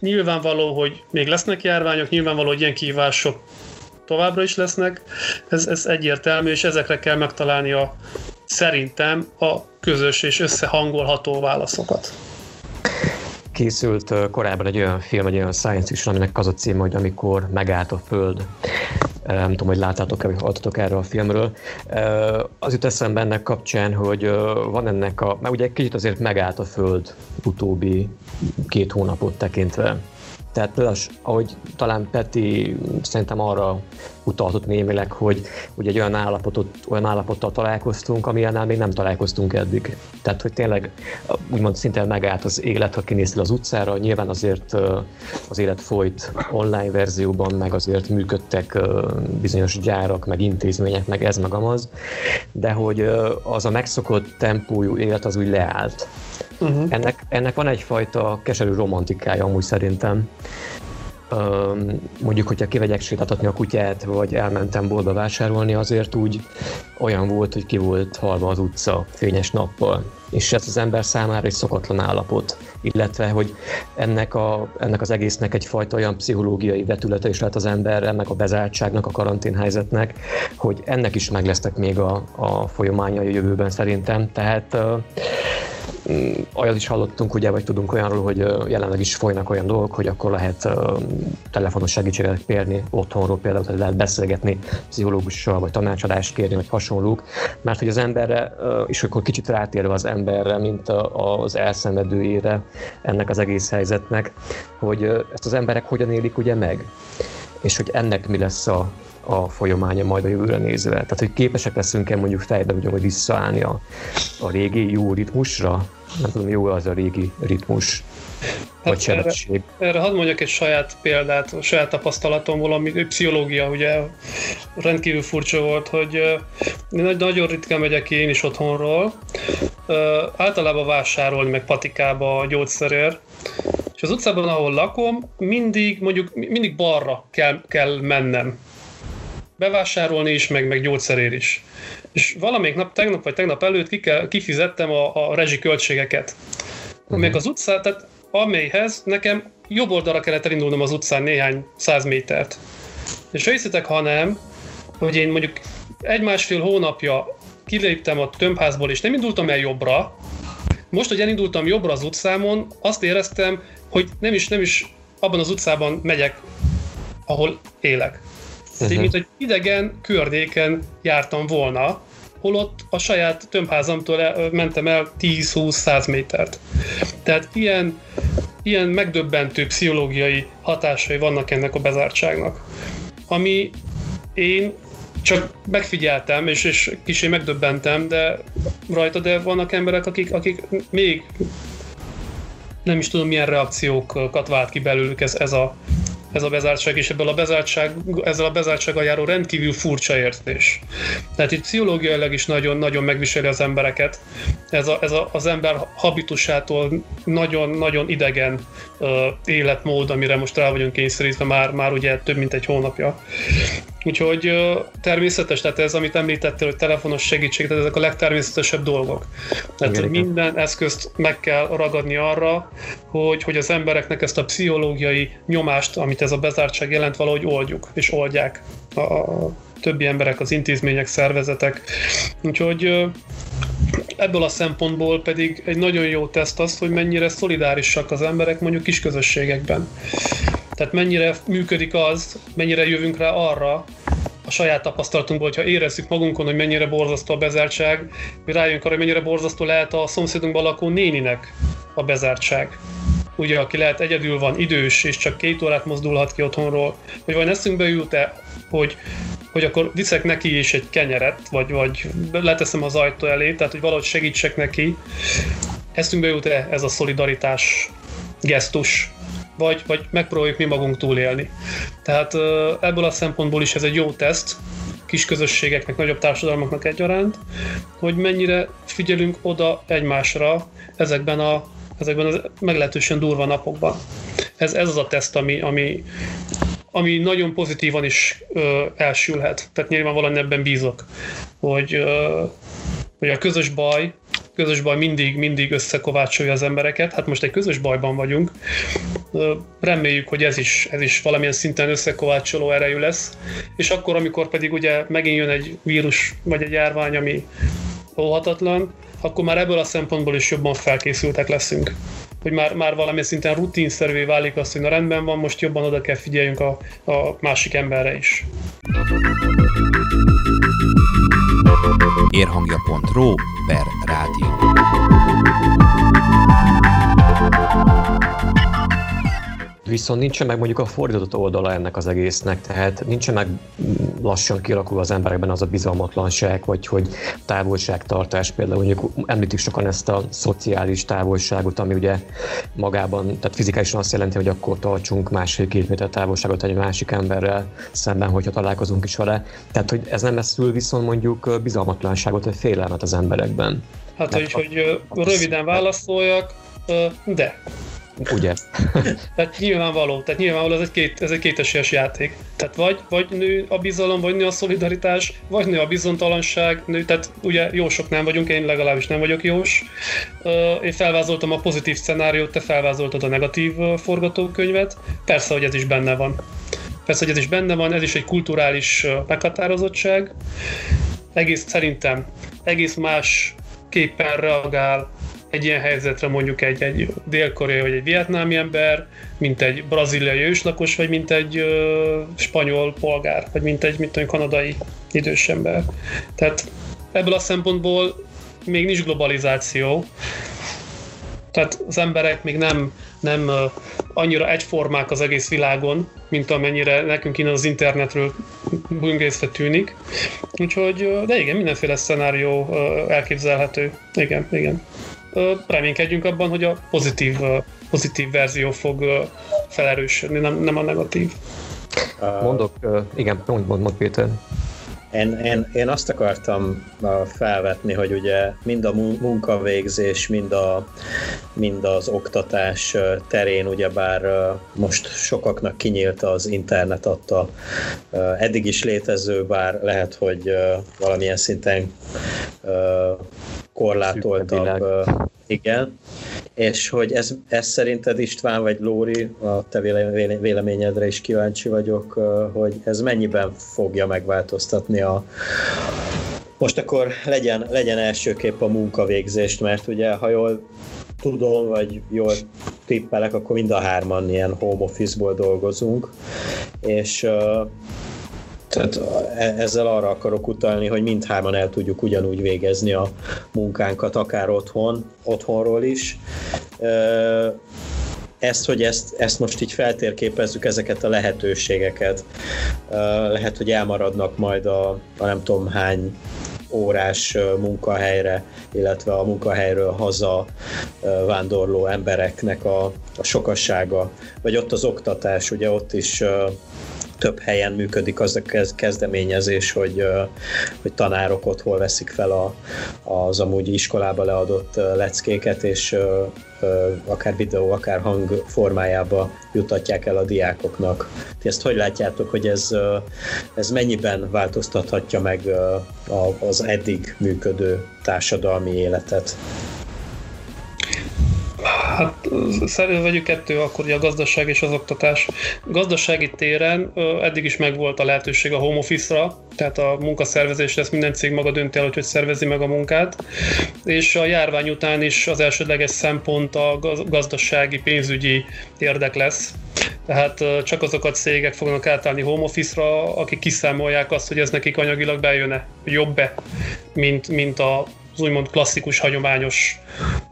nyilvánvaló, hogy még lesznek járványok, nyilvánvaló, hogy ilyen kihívások továbbra is lesznek, ez, ez egyértelmű, és ezekre kell megtalálni a, szerintem a közös és összehangolható válaszokat. Készült korábban egy olyan film, egy olyan science fiction, aminek az a cím, hogy amikor megállt a Föld. Nem tudom, hogy láttátok-e, vagy hallottatok erről a filmről. Az jut eszembe ennek kapcsán, hogy van ennek a... Mert ugye egy kicsit azért megállt a Föld utóbbi két hónapot tekintve. Tehát például, ahogy talán Peti szerintem arra utaltott némileg, hogy ugye egy olyan, állapotot, olyan állapottal találkoztunk, amilyennel még nem találkoztunk eddig. Tehát, hogy tényleg úgymond szinte megállt az élet, ha kinéztél az utcára, nyilván azért az élet folyt online verzióban, meg azért működtek bizonyos gyárak, meg intézmények, meg ez meg amaz, de hogy az a megszokott tempójú élet az úgy leállt. Uh-huh. Ennek, ennek van egyfajta keserű romantikája amúgy szerintem. mondjuk, hogyha kivegyek sétáltatni a kutyát, vagy elmentem boltba vásárolni, azért úgy olyan volt, hogy ki volt halva az utca fényes nappal. És ez az ember számára egy szokatlan állapot, illetve, hogy ennek, a, ennek az egésznek egyfajta olyan pszichológiai vetülete is lehet az emberre, meg a bezártságnak, a karanténhelyzetnek, hogy ennek is meg lesznek még a, a folyamányai a jövőben szerintem. Tehát olyat is hallottunk, ugye, vagy tudunk olyanról, hogy jelenleg is folynak olyan dolgok, hogy akkor lehet telefonos segítséget kérni otthonról, például hogy lehet beszélgetni pszichológussal, vagy tanácsadást kérni, vagy hasonlók, mert hogy az emberre, és akkor kicsit rátérve az emberre, mint az elszenvedőjére ennek az egész helyzetnek, hogy ezt az emberek hogyan élik ugye meg, és hogy ennek mi lesz a, a folyamánya majd a jövőre nézve. Tehát, hogy képesek leszünk-e mondjuk fejbe hogy visszaállni a, a régi jó ritmusra, nem tudom, jó az a régi ritmus, hát vagy sebesség. Erre, erre hadd mondjak egy saját példát, a saját tapasztalatomból, ami pszichológia, ugye rendkívül furcsa volt, hogy nagyon ritkán megyek én is otthonról, általában vásárolni, meg patikába a gyógyszerért, és az utcában, ahol lakom, mindig, mondjuk mindig balra kell, kell mennem bevásárolni is, meg, meg gyógyszerér is. És valamelyik nap, tegnap vagy tegnap előtt ki kell, kifizettem a, a rezsi költségeket. Uh-huh. Még az utcát, tehát amelyhez nekem jobb oldalra kellett elindulnom az utcán néhány száz métert. És hiszitek, ha nem, hogy én mondjuk egy-másfél hónapja kiléptem a tömbházból, és nem indultam el jobbra, most, hogy elindultam jobbra az utcámon, azt éreztem, hogy nem is, nem is abban az utcában megyek, ahol élek. Uh-huh. mint hogy idegen környéken jártam volna, holott a saját tömbházamtól mentem el 10-20-100 métert. Tehát ilyen, ilyen megdöbbentő pszichológiai hatásai vannak ennek a bezártságnak. Ami én csak megfigyeltem, és, és kicsit megdöbbentem, de rajta, de vannak emberek, akik, akik még nem is tudom milyen reakciókat vált ki belőlük ez, ez a ez a bezártság, és ebből a bezártság, ezzel a bezártsággal járó rendkívül furcsa érzés. Tehát itt pszichológiailag is nagyon-nagyon megviseli az embereket. Ez, a, ez a, az ember habitusától nagyon-nagyon idegen életmód, amire most rá vagyunk kényszerítve már, már ugye több mint egy hónapja. Úgyhogy természetes, tehát ez, amit említettél, hogy telefonos segítség, tehát ezek a legtermészetesebb dolgok. Tehát igen, minden eszközt meg kell ragadni arra, hogy, hogy az embereknek ezt a pszichológiai nyomást, amit ez a bezártság jelent, valahogy oldjuk, és oldják a, a többi emberek, az intézmények, szervezetek. Úgyhogy ebből a szempontból pedig egy nagyon jó teszt az, hogy mennyire szolidárisak az emberek mondjuk kis közösségekben. Tehát mennyire működik az, mennyire jövünk rá arra, a saját tapasztalatunkból, hogyha érezzük magunkon, hogy mennyire borzasztó a bezártság, mi rájönk arra, hogy mennyire borzasztó lehet a szomszédunkban lakó néninek a bezártság. Ugye, aki lehet egyedül van, idős, és csak két órát mozdulhat ki otthonról, hogy vagy eszünkbe jut-e, hogy, hogy akkor viszek neki is egy kenyeret, vagy, vagy leteszem az ajtó elé, tehát hogy valahogy segítsek neki. Eszünkbe jut-e ez a szolidaritás gesztus, vagy, vagy megpróbáljuk mi magunk túlélni. Tehát ebből a szempontból is ez egy jó teszt, kis közösségeknek, nagyobb társadalmaknak egyaránt, hogy mennyire figyelünk oda egymásra ezekben a ezekben az meglehetősen durva napokban. Ez, ez az a teszt, ami, ami, ami nagyon pozitívan is ö, elsülhet. Tehát nyilvánvalóan ebben bízok, hogy, ö, hogy a közös baj, közös baj mindig, mindig összekovácsolja az embereket. Hát most egy közös bajban vagyunk. Reméljük, hogy ez is, ez is valamilyen szinten összekovácsoló erejű lesz. És akkor, amikor pedig ugye megint jön egy vírus vagy egy járvány, ami óhatatlan, akkor már ebből a szempontból is jobban felkészültek leszünk. Hogy már, már valamilyen szinten rutinszerűvé válik az, hogy na rendben van, most jobban oda kell figyeljünk a, a másik emberre is. Érhangja.ro per rádió. Viszont nincsen meg mondjuk a fordított oldala ennek az egésznek, tehát nincsen meg lassan kialakul az emberekben az a bizalmatlanság, vagy hogy távolságtartás, például mondjuk említik sokan ezt a szociális távolságot, ami ugye magában, tehát fizikálisan azt jelenti, hogy akkor tartsunk másfél-két méter távolságot egy másik emberrel szemben, hogyha találkozunk is vele. Tehát, hogy ez nem szül viszont mondjuk bizalmatlanságot, vagy félelmet az emberekben. Hát, hogy, hogy röviden válaszoljak, de Ugye? tehát nyilvánvaló, tehát nyilvánvaló ez egy, két, ez egy kétesélyes játék. Tehát vagy, vagy nő a bizalom, vagy nő a szolidaritás, vagy nő a bizontalanság, nő, tehát ugye jósok nem vagyunk, én legalábbis nem vagyok jós. Én felvázoltam a pozitív szenáriót, te felvázoltad a negatív forgatókönyvet. Persze, hogy ez is benne van. Persze, hogy ez is benne van, ez is egy kulturális meghatározottság. Egész szerintem egész más képpen reagál egy ilyen helyzetre mondjuk egy, egy dél-koreai vagy egy vietnámi ember, mint egy braziliai őslakos, vagy mint egy ö, spanyol polgár, vagy mint egy mint egy kanadai idős ember. Tehát ebből a szempontból még nincs globalizáció, tehát az emberek még nem, nem annyira egyformák az egész világon, mint amennyire nekünk innen az internetről böngészve tűnik. Úgyhogy, de igen, mindenféle szenárió elképzelhető. Igen, igen reménykedjünk abban, hogy a pozitív, pozitív verzió fog felerősödni, nem, nem a negatív. Mondok, igen, mond, mond, mond Péter. Én, én, én azt akartam felvetni, hogy ugye mind a munkavégzés, mind, a, mind az oktatás terén, ugyebár most sokaknak kinyílt az internet adta eddig is létező, bár lehet, hogy valamilyen szinten korlátoltabb. Igen. És hogy ez, ez szerinted István vagy Lóri, a te véleményedre is kíváncsi vagyok, hogy ez mennyiben fogja megváltoztatni a, most akkor legyen, legyen elsőképp a munkavégzést, mert ugye, ha jól tudom, vagy jól tippelek, akkor mind a hárman ilyen home office-ból dolgozunk, és tehát e, ezzel arra akarok utalni, hogy mindhárman el tudjuk ugyanúgy végezni a munkánkat, akár otthon, otthonról is. Ezt, hogy ezt, ezt most így feltérképezzük, ezeket a lehetőségeket, lehet, hogy elmaradnak majd a, a nem tudom hány órás munkahelyre, illetve a munkahelyről haza vándorló embereknek a, a sokassága, vagy ott az oktatás, ugye ott is több helyen működik az a kezdeményezés, hogy, hogy tanárok ott hol veszik fel a, az amúgy iskolába leadott leckéket, és akár videó, akár hang formájába jutatják el a diákoknak. Ti ezt hogy látjátok, hogy ez, ez mennyiben változtathatja meg az eddig működő társadalmi életet? Hát vegyük kettő, akkor ugye a gazdaság és az oktatás. Gazdasági téren eddig is megvolt a lehetőség a home office-ra, tehát a munkaszervezésre, ezt minden cég maga dönti el, hogy hogy szervezi meg a munkát, és a járvány után is az elsődleges szempont a gazdasági, pénzügyi érdek lesz. Tehát csak azok a cégek fognak átállni home office-ra, akik kiszámolják azt, hogy ez nekik anyagilag bejön-e, jobb-e, mint, mint a az úgymond klasszikus, hagyományos,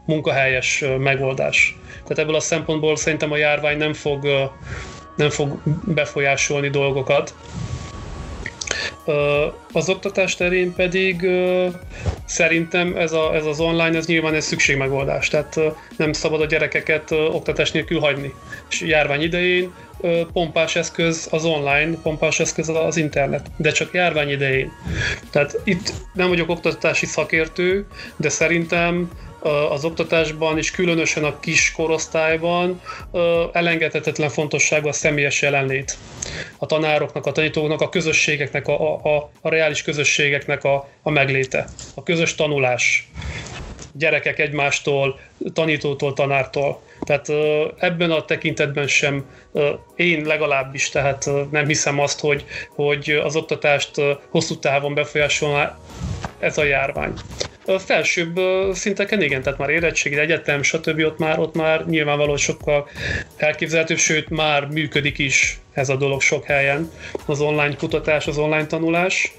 munkahelyes megoldás. Tehát ebből a szempontból szerintem a járvány nem fog, nem fog befolyásolni dolgokat. Az oktatás terén pedig szerintem ez, a, ez az online, ez nyilván egy szükségmegoldás, tehát nem szabad a gyerekeket oktatás nélkül hagyni. És járvány idején pompás eszköz az online, pompás eszköz az internet, de csak járvány idején. Tehát itt nem vagyok oktatási szakértő, de szerintem az oktatásban, és különösen a kis korosztályban elengedhetetlen fontosságú a személyes jelenlét. A tanároknak, a tanítóknak, a közösségeknek, a, a, a reális közösségeknek a, a megléte. A közös tanulás. Gyerekek egymástól, tanítótól, tanártól. Tehát ebben a tekintetben sem én legalábbis, tehát nem hiszem azt, hogy, hogy az oktatást hosszú távon befolyásolná ez a járvány. Felsőbb szinteken igen, tehát már érettségi, egyetem, stb. ott már, ott már nyilvánvalóan sokkal elképzelhetőbb, sőt már működik is ez a dolog sok helyen, az online kutatás, az online tanulás.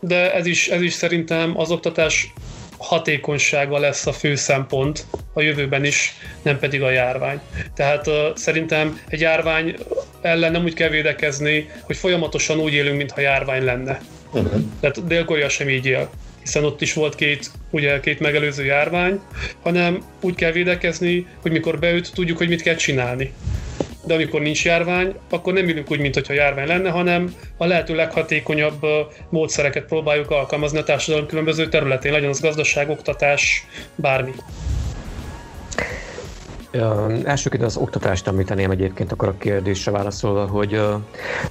De ez is, ez is szerintem az oktatás hatékonysága lesz a fő szempont a jövőben is, nem pedig a járvány. Tehát uh, szerintem egy járvány ellen nem úgy kell védekezni, hogy folyamatosan úgy élünk, mintha járvány lenne. Uh-huh. Tehát Dél-Korea sem így él hiszen ott is volt két, ugye, két megelőző járvány, hanem úgy kell védekezni, hogy mikor beüt, tudjuk, hogy mit kell csinálni de amikor nincs járvány, akkor nem ülünk úgy, mintha járvány lenne, hanem a lehető leghatékonyabb módszereket próbáljuk alkalmazni a társadalom különböző területén, legyen az gazdaság, oktatás, bármi. Elsőként az oktatást említeném egyébként akkor a kérdésre válaszolva, hogy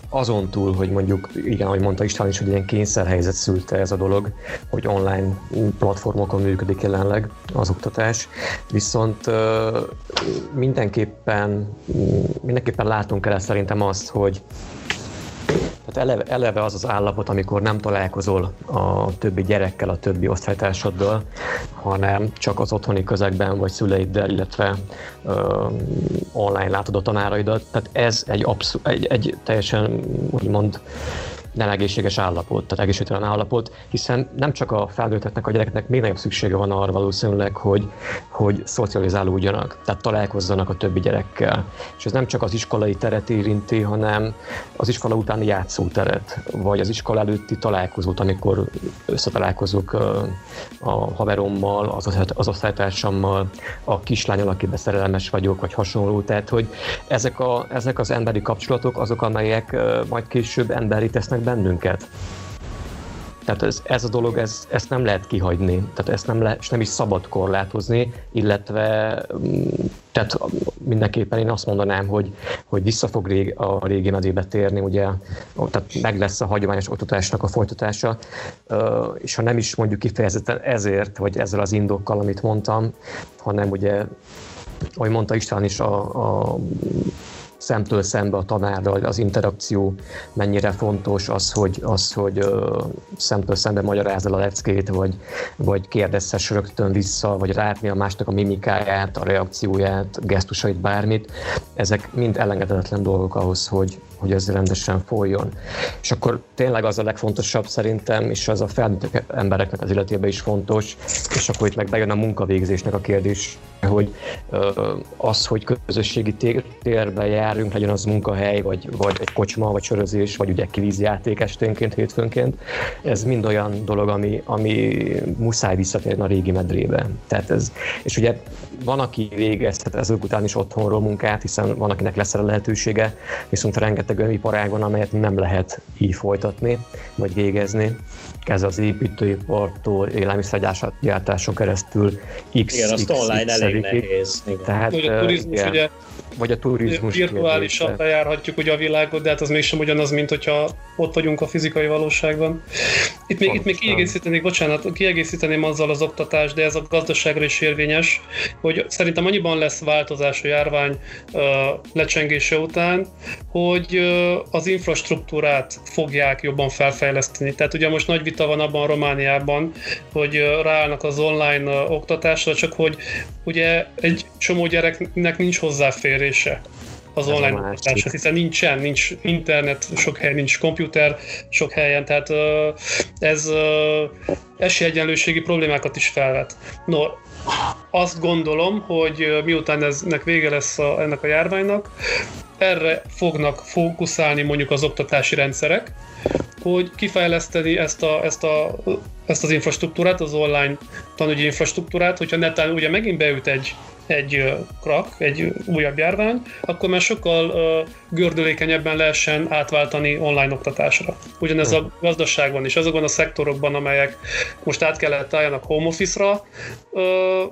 azon túl, hogy mondjuk, igen, ahogy mondta István is, hogy ilyen kényszerhelyzet szülte ez a dolog, hogy online platformokon működik jelenleg az oktatás, viszont mindenképpen, mindenképpen látunk el szerintem azt, hogy tehát eleve, eleve az az állapot, amikor nem találkozol a többi gyerekkel, a többi osztálytársaddal, hanem csak az otthoni közegben vagy szüleiddel, illetve ö, online látod a tanáraidat. Tehát ez egy, abszol- egy, egy teljesen úgymond nem egészséges állapot, tehát egészségtelen állapot, hiszen nem csak a felnőtteknek, a gyerekeknek még nagyobb szüksége van arra valószínűleg, hogy, hogy szocializálódjanak, tehát találkozzanak a többi gyerekkel. És ez nem csak az iskolai teret érinti, hanem az iskola utáni játszóteret, vagy az iskola előtti találkozót, amikor összetalálkozunk a haverommal, az osztálytársammal, a kislányal, akiben szerelmes vagyok, vagy hasonló. Tehát, hogy ezek, a, ezek az emberi kapcsolatok azok, amelyek majd később emberi tesznek bennünket. Tehát ez, ez a dolog, ez, ezt nem lehet kihagyni, tehát ezt nem, le, és nem is szabad korlátozni, illetve mm, tehát mindenképpen én azt mondanám, hogy, hogy vissza fog rég, a régi medébe térni, ugye, tehát meg lesz a hagyományos oktatásnak a folytatása, és ha nem is mondjuk kifejezetten ezért, vagy ezzel az indokkal, amit mondtam, hanem ugye, ahogy mondta István is, a, a szemtől szembe a tanárral az interakció mennyire fontos, az, hogy, az, hogy szemtől szembe magyarázza a leckét, vagy, vagy kérdezhess rögtön vissza, vagy látni a másnak a mimikáját, a reakcióját, gesztusait, bármit. Ezek mind elengedhetetlen dolgok ahhoz, hogy, hogy ez rendesen folyjon. És akkor tényleg az a legfontosabb szerintem, és az a felnőtt embereknek az életében is fontos, és akkor itt meg bejön a munkavégzésnek a kérdés, hogy az, hogy közösségi térbe járunk, legyen az munkahely, vagy, vagy egy kocsma, vagy sörözés, vagy ugye kivízjáték esténként, hétfőnként, ez mind olyan dolog, ami, ami muszáj visszatérni a régi medrébe. Tehát ez, és ugye van, aki végezhet ezek után is otthonról munkát, hiszen van, akinek lesz erre lehetősége, viszont rengeteg olyan iparág van, amelyet nem lehet így folytatni, vagy végezni. Ez az építőipartól, élelmiszergyártáson keresztül X, Igen, azt X, online X elég nehéz. Igen. Tehát, a turizmus, igen. ugye vagy a turizmus virtuálisan bejárhatjuk ugye a világot, de hát az mégsem ugyanaz, mint hogyha ott vagyunk a fizikai valóságban. Itt még, itt még kiegészítenék, bocsánat, kiegészíteném azzal az oktatást, de ez a gazdaságra is érvényes, hogy szerintem annyiban lesz változás a járvány uh, lecsengése után, hogy uh, az infrastruktúrát fogják jobban felfejleszteni. Tehát ugye most nagy vita van abban Romániában, hogy uh, ráállnak az online uh, oktatásra, csak hogy ugye egy csomó gyereknek nincs hozzáférése az online oktatáshoz, hiszen nincsen, nincs internet, sok helyen nincs komputer, sok helyen, tehát ez esélyegyenlőségi problémákat is felvet. No, azt gondolom, hogy miután eznek vége lesz a, ennek a járványnak, erre fognak fókuszálni mondjuk az oktatási rendszerek, hogy kifejleszteni ezt, a, ezt, a, ezt az infrastruktúrát, az online tanügyi infrastruktúrát, hogyha netán ugye megint beüt egy egy krak, egy újabb járvány, akkor már sokkal gördülékenyebben lehessen átváltani online oktatásra. Ugyanez a gazdaságban is, azokban a szektorokban, amelyek most át kellett álljanak home office-ra,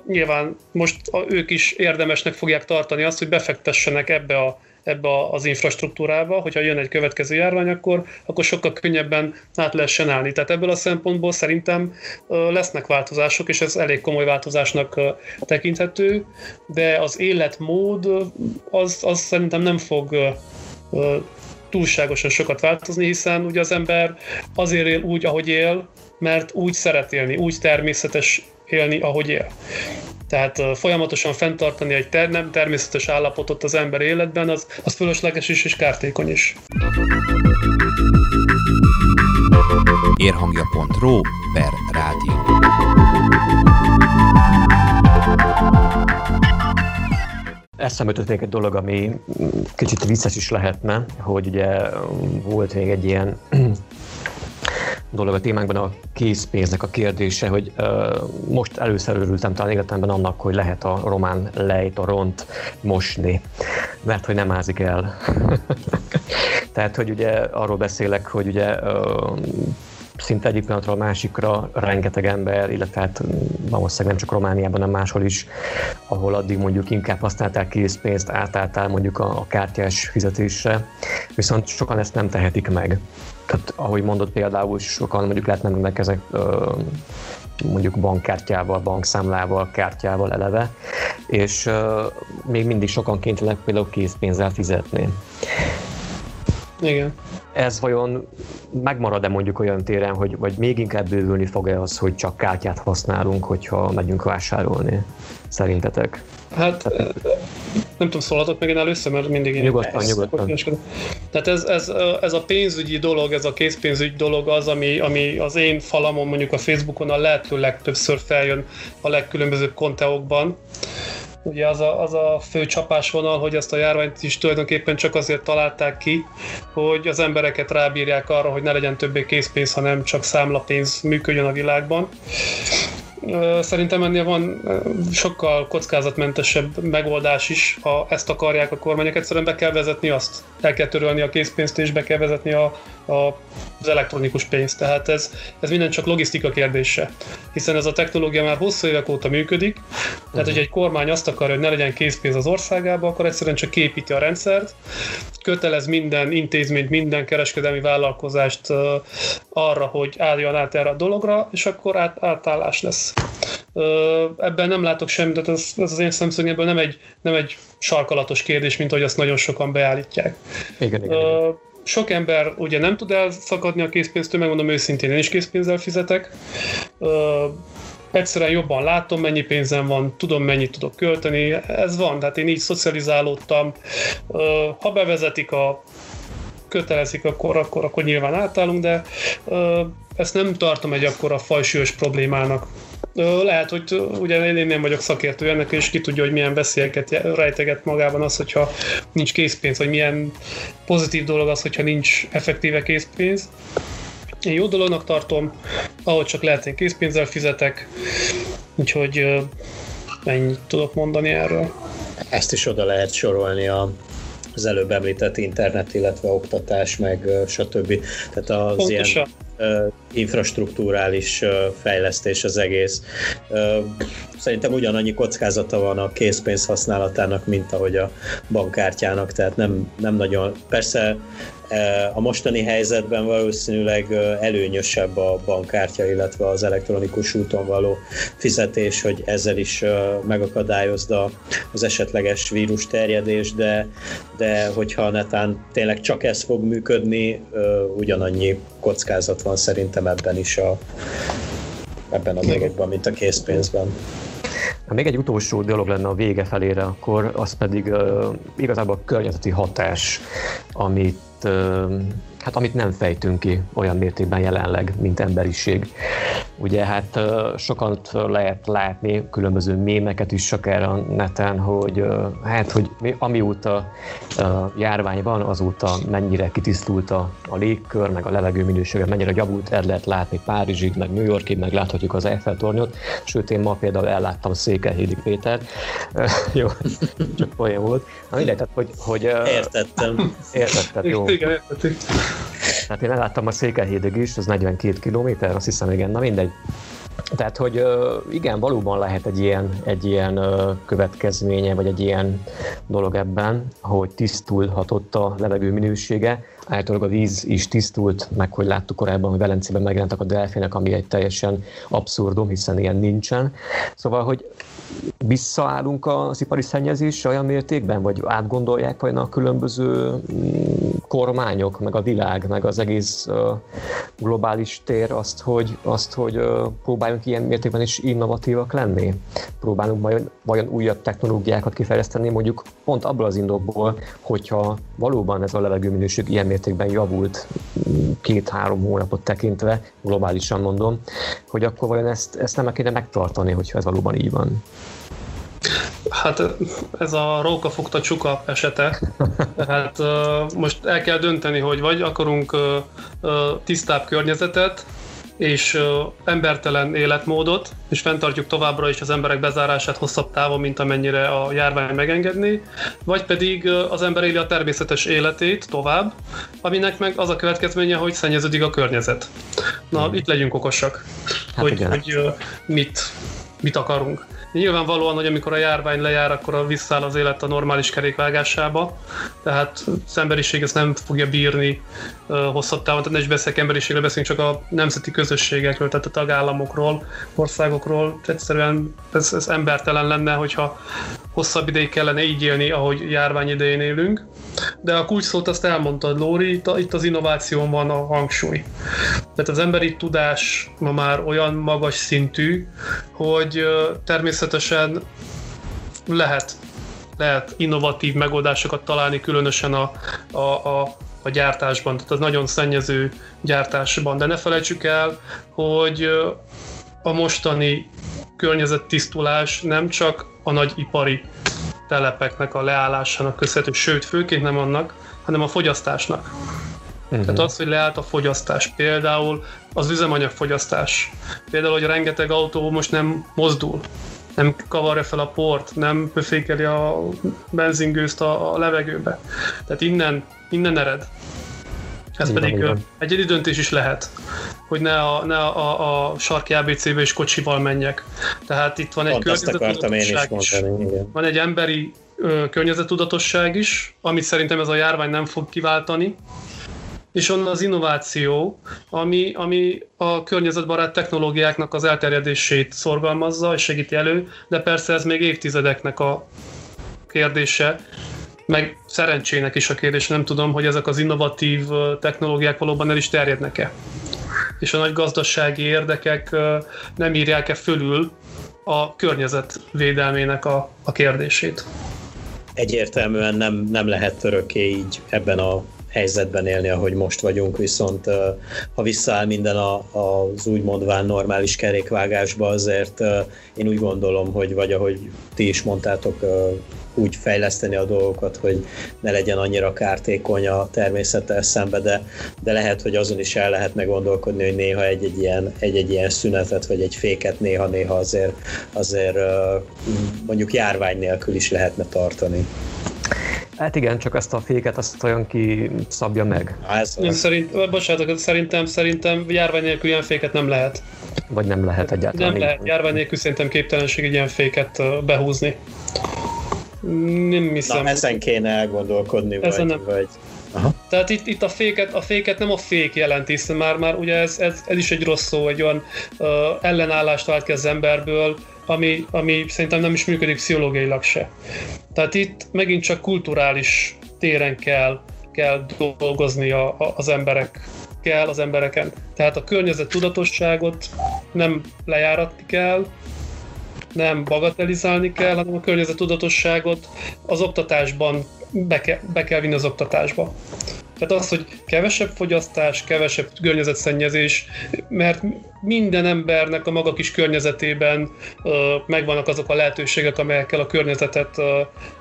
nyilván most ők is érdemesnek fogják tartani azt, hogy befektessenek ebbe a ebbe az infrastruktúrába, hogyha jön egy következő járvány, akkor, akkor sokkal könnyebben át lehessen állni. Tehát ebből a szempontból szerintem lesznek változások, és ez elég komoly változásnak tekinthető, de az életmód az, az szerintem nem fog túlságosan sokat változni, hiszen ugye az ember azért él úgy, ahogy él, mert úgy szeret élni, úgy természetes élni, ahogy él. Tehát folyamatosan fenntartani egy ter- nem természetes állapotot az ember életben, az, az fölösleges is és kártékony is. Érhangja.ro per rádió. Eszembe jutott még egy dolog, ami kicsit vicces is lehetne, hogy ugye volt még egy ilyen dolog a témánkban a készpénznek a kérdése, hogy uh, most először örültem talán életemben annak, hogy lehet a román lejt, a ront mosni, mert hogy nem ázik el. Tehát, hogy ugye arról beszélek, hogy ugye uh, szinte egyik pillanatról a másikra rengeteg ember, illetve hát valószínűleg nem csak Romániában, hanem máshol is, ahol addig mondjuk inkább használták készpénzt, átálltál mondjuk a, a kártyás fizetésre, viszont sokan ezt nem tehetik meg tehát ahogy mondott például, sokan mondjuk lehet nem rendelkeznek mondjuk bankkártyával, bankszámlával, kártyával eleve, és még mindig sokan kénytelenek például készpénzzel fizetni. Igen. Ez vajon megmarad-e mondjuk olyan téren, hogy vagy még inkább bővülni fog-e az, hogy csak kártyát használunk, hogyha megyünk vásárolni? Szerintetek? Hát nem tudom, szólhatok meg én először, mert mindig én nyugodtan, nyugodtan. Tehát ez, ez, ez, a pénzügyi dolog, ez a készpénzügyi dolog az, ami, ami az én falamon, mondjuk a Facebookon a lehető legtöbbször feljön a legkülönbözőbb konteókban. Ugye az a, az a fő csapásvonal, hogy ezt a járványt is tulajdonképpen csak azért találták ki, hogy az embereket rábírják arra, hogy ne legyen többé készpénz, hanem csak számlapénz működjön a világban. Szerintem ennél van sokkal kockázatmentesebb megoldás is, ha ezt akarják a kormányok. Egyszerűen be kell vezetni azt. El kell törölni a készpénzt, és be kell vezetni a, a, az elektronikus pénzt. Tehát ez, ez minden csak logisztika kérdése. Hiszen ez a technológia már hosszú évek óta működik. Tehát, hogy egy kormány azt akarja, hogy ne legyen készpénz az országába, akkor egyszerűen csak képíti a rendszert, kötelez minden intézményt, minden kereskedelmi vállalkozást arra, hogy álljon át erre a dologra, és akkor át, átállás lesz. Ebben nem látok semmit, tehát ez, ez az én szemszögemből nem egy, nem egy sarkalatos kérdés, mint hogy azt nagyon sokan beállítják. Igen, igen, igen. Sok ember ugye nem tud elszakadni a készpénztől, megmondom őszintén, én is készpénzzel fizetek egyszerűen jobban látom, mennyi pénzem van, tudom, mennyit tudok költeni, ez van, tehát én így szocializálódtam. Ha bevezetik a kötelezik, akkor, akkor, akkor nyilván átállunk, de ezt nem tartom egy akkora fajsúlyos problémának. Lehet, hogy ugye én nem vagyok szakértő ennek, és ki tudja, hogy milyen veszélyeket rejteget magában az, hogyha nincs készpénz, vagy milyen pozitív dolog az, hogyha nincs effektíve készpénz. Én jó dolognak tartom, ahogy csak lehet, én készpénzzel fizetek, úgyhogy ennyit tudok mondani erről. Ezt is oda lehet sorolni a az előbb említett internet, illetve oktatás, meg stb. Tehát az Pontosan. ilyen infrastruktúrális fejlesztés az egész. Szerintem ugyanannyi kockázata van a készpénz használatának, mint ahogy a bankkártyának, tehát nem, nem nagyon, persze a mostani helyzetben valószínűleg előnyösebb a bankkártya, illetve az elektronikus úton való fizetés, hogy ezzel is megakadályozd az esetleges vírus terjedés, de, de hogyha netán tényleg csak ez fog működni, ugyanannyi kockázat van szerintem ebben is a, ebben a dologban, mint a készpénzben. Ha még egy utolsó dolog lenne a vége felére, akkor az pedig uh, igazából a környezeti hatás, amit hát amit nem fejtünk ki olyan mértékben jelenleg, mint emberiség. Ugye hát sokan lehet látni különböző mémeket is akár a neten, hogy hát, hogy amióta járvány van, azóta mennyire kitisztult a, a légkör, meg a levegő minősége, mennyire javult, el lehet látni Párizsig, meg New Yorkig, meg láthatjuk az Eiffel tornyot, sőt én ma például elláttam Székelyhédi Pétert, jó, csak olyan volt. Na mindegy, tehát, hogy, hogy Értettem. Értettem, jó. Igen, értettem. Hát én elláttam a Székelyhédig is, az 42 km, azt hiszem, igen, na mindegy. Tehát, hogy igen, valóban lehet egy ilyen, egy ilyen következménye, vagy egy ilyen dolog ebben, hogy tisztulhatott a levegő minősége. Általában a víz is tisztult, meg hogy láttuk korábban, hogy Velencében megjelentek a delfének, ami egy teljesen abszurdum, hiszen ilyen nincsen. Szóval, hogy visszaállunk az ipari szennyezésre olyan mértékben, vagy átgondolják vajon a különböző mm, kormányok, meg a világ, meg az egész globális tér azt, hogy, azt, hogy próbáljunk ilyen mértékben is innovatívak lenni? Próbálunk vajon, vajon újabb technológiákat kifejleszteni, mondjuk pont abból az indokból, hogyha valóban ez a levegőminőség ilyen mértékben javult mm, két-három hónapot tekintve, globálisan mondom, hogy akkor vajon ezt, ezt nem kéne megtartani, hogyha ez valóban így van. Hát ez a róka fogta csuka esete. Tehát most el kell dönteni, hogy vagy akarunk tisztább környezetet, és embertelen életmódot, és fenntartjuk továbbra is az emberek bezárását hosszabb távon, mint amennyire a járvány megengedni, vagy pedig az ember éli a természetes életét tovább, aminek meg az a következménye, hogy szennyeződik a környezet. Na, hmm. itt legyünk okosak, hát hogy, hogy mit, mit akarunk. Nyilvánvalóan, hogy amikor a járvány lejár, akkor visszaáll az élet a normális kerékvágásába, tehát az emberiség ezt nem fogja bírni uh, hosszabb távon, tehát ne is beszélek emberiségről, beszélünk csak a nemzeti közösségekről, tehát a tagállamokról, országokról. Egyszerűen ez, ez embertelen lenne, hogyha hosszabb ideig kellene így élni, ahogy járvány idején élünk. De a kulcs szót azt elmondtad, Lóri, itt, itt az innováción van a hangsúly. Tehát az emberi tudás ma már olyan magas szintű, hogy természetesen lehet, lehet innovatív megoldásokat találni, különösen a, a, a, a gyártásban, tehát az nagyon szennyező gyártásban. De ne felejtsük el, hogy a mostani környezettisztulás nem csak a nagy ipari telepeknek a leállásának köszönhető, sőt, főként nem annak, hanem a fogyasztásnak. Uh-huh. Tehát az, hogy leállt a fogyasztás, például az üzemanyagfogyasztás, például, hogy rengeteg autó most nem mozdul, nem kavarja fel a port, nem pöfékeli a benzingőzt a, a levegőbe. Tehát innen, innen ered. Ez igen, pedig igen. egyedi döntés is lehet, hogy ne a, ne a, a, sarki ABC-be is kocsival menjek. Tehát itt van egy környezetudatosság is, is. van egy emberi ö, környezetudatosság is, amit szerintem ez a járvány nem fog kiváltani, és onnan az innováció, ami, ami a környezetbarát technológiáknak az elterjedését szorgalmazza és segíti elő, de persze ez még évtizedeknek a kérdése, meg szerencsének is a kérdés, nem tudom, hogy ezek az innovatív technológiák valóban el is terjednek-e. És a nagy gazdasági érdekek nem írják-e fölül a környezet védelmének a, a kérdését. Egyértelműen nem, nem lehet örökké így ebben a helyzetben élni, ahogy most vagyunk, viszont ha visszaáll minden a, az úgy mondván normális kerékvágásba, azért én úgy gondolom, hogy vagy ahogy ti is mondtátok, úgy fejleszteni a dolgokat, hogy ne legyen annyira kártékony a természettel szembe, de, de lehet, hogy azon is el lehetne gondolkodni, hogy néha egy-egy ilyen, egy-egy ilyen szünetet, vagy egy féket néha-néha azért, azért mondjuk járvány nélkül is lehetne tartani. Hát igen, csak ezt a féket azt olyan ki szabja meg. Ez nem, szerint, bocsánat, szerintem, szerintem járvány nélkül ilyen féket nem lehet. Vagy nem lehet egyáltalán. Nem lehet, járvány nélkül szerintem képtelenség egy ilyen féket behúzni. Nem hiszem. Na, ezen kéne elgondolkodni, ezen vagy, nem. vagy Aha. Tehát itt, itt a, féket, a féket nem a fék jelenti, hiszen már, már ugye ez, ez, ez is egy rossz szó, egy olyan uh, ellenállást vált ki az emberből, ami, ami szerintem nem is működik pszichológiailag se. Tehát itt megint csak kulturális téren kell, kell dolgozni a, a, az emberek kell az embereken. Tehát a környezet tudatosságot nem lejáratni kell, nem bagatelizálni kell, hanem a környezet tudatosságot az oktatásban be kell, be kell vinni az oktatásba. Tehát az, hogy kevesebb fogyasztás, kevesebb környezetszennyezés, mert minden embernek a maga kis környezetében uh, megvannak azok a lehetőségek, amelyekkel a környezetet uh,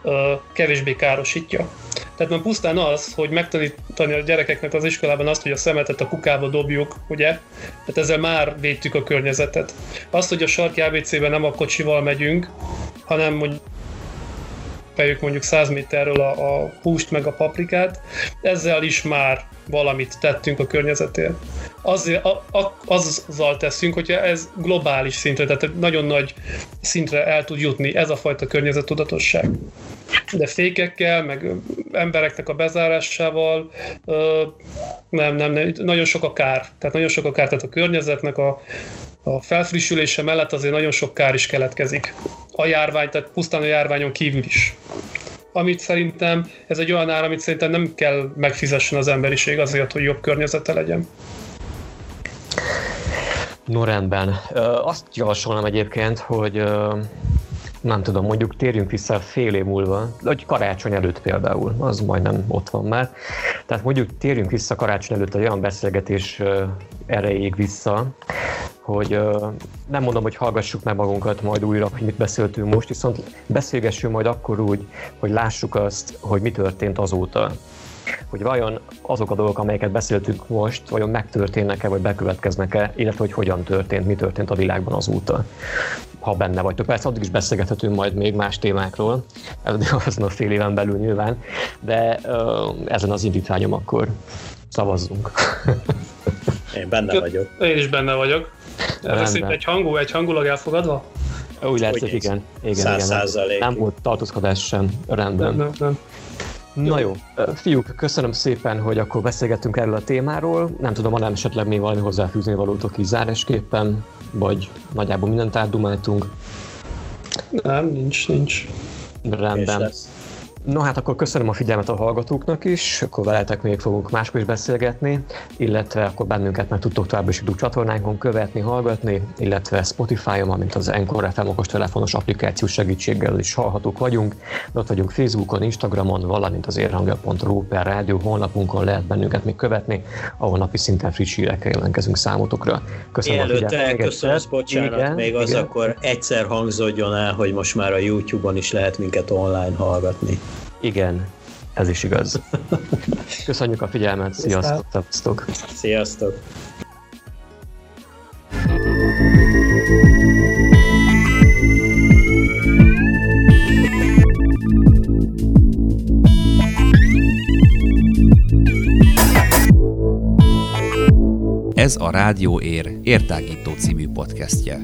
uh, kevésbé károsítja. Tehát már pusztán az, hogy megtanítani a gyerekeknek az iskolában azt, hogy a szemetet a kukába dobjuk, ugye? Tehát ezzel már védtük a környezetet. Azt, hogy a sarki ABC-ben nem a kocsival megyünk, hanem mondjuk megpeljük mondjuk 100 méterről a, a húst meg a paprikát, ezzel is már valamit tettünk a környezetért. Azért, a, a, azzal teszünk, hogyha ez globális szintre, tehát nagyon nagy szintre el tud jutni ez a fajta környezettudatosság. De fékekkel, meg embereknek a bezárásával nem, nem, nem, nagyon sok a kár. Tehát nagyon sok a kár, tehát a környezetnek a, a felfrissülése mellett azért nagyon sok kár is keletkezik. A járvány, tehát pusztán a járványon kívül is. Amit szerintem, ez egy olyan ár, amit szerintem nem kell megfizessen az emberiség azért, hogy jobb környezete legyen. No rendben. Azt javasolnám egyébként, hogy nem tudom, mondjuk térjünk vissza fél év múlva, vagy karácsony előtt például, az majdnem ott van már. Tehát mondjuk térjünk vissza karácsony előtt egy olyan beszélgetés erejéig vissza, hogy nem mondom, hogy hallgassuk meg magunkat majd újra, hogy mit beszéltünk most, viszont beszélgessünk majd akkor úgy, hogy lássuk azt, hogy mi történt azóta. Hogy vajon azok a dolgok, amelyeket beszéltünk most, vajon megtörténnek-e, vagy bekövetkeznek-e, illetve hogy hogyan történt, mi történt a világban azóta, ha benne vagytok. Persze addig is beszélgethetünk majd még más témákról, azon a fél éven belül nyilván, de ezen az indítványom akkor szavazzunk. Én benne vagyok. Én is benne vagyok. Ez egy hangú, egy hangulag elfogadva? Úgy látszik, igen. igen, igen nem, nem volt tartózkodás sem rendben. Nem, nem, nem. Na jó, fiúk, köszönöm szépen, hogy akkor beszélgettünk erről a témáról. Nem tudom, van esetleg még valami hozzáfűzni valótok így zárásképpen, vagy nagyjából mindent átdumáltunk. Nem, nincs, nincs. Rendben. No hát akkor köszönöm a figyelmet a hallgatóknak is, akkor veletek még fogunk máskor is beszélgetni, illetve akkor bennünket meg tudtok tovább is YouTube csatornánkon követni, hallgatni, illetve Spotify-on, amint az Encore FM okos telefonos applikáció segítséggel is hallhatók vagyunk. Ott vagyunk Facebookon, Instagramon, valamint az érhangja.ru per rádió honlapunkon lehet bennünket még követni, ahol napi szinten friss hírekkel jelentkezünk számotokra. Köszönöm Mielőtt elköszönsz, bocsánat, igen, még az igen. akkor egyszer hangzódjon el, hogy most már a YouTube-on is lehet minket online hallgatni. Igen, ez is igaz. Köszönjük a figyelmet, sziasztok! Sziasztok! Sziasztok! Ez a Rádió Ér értágító című podcastje.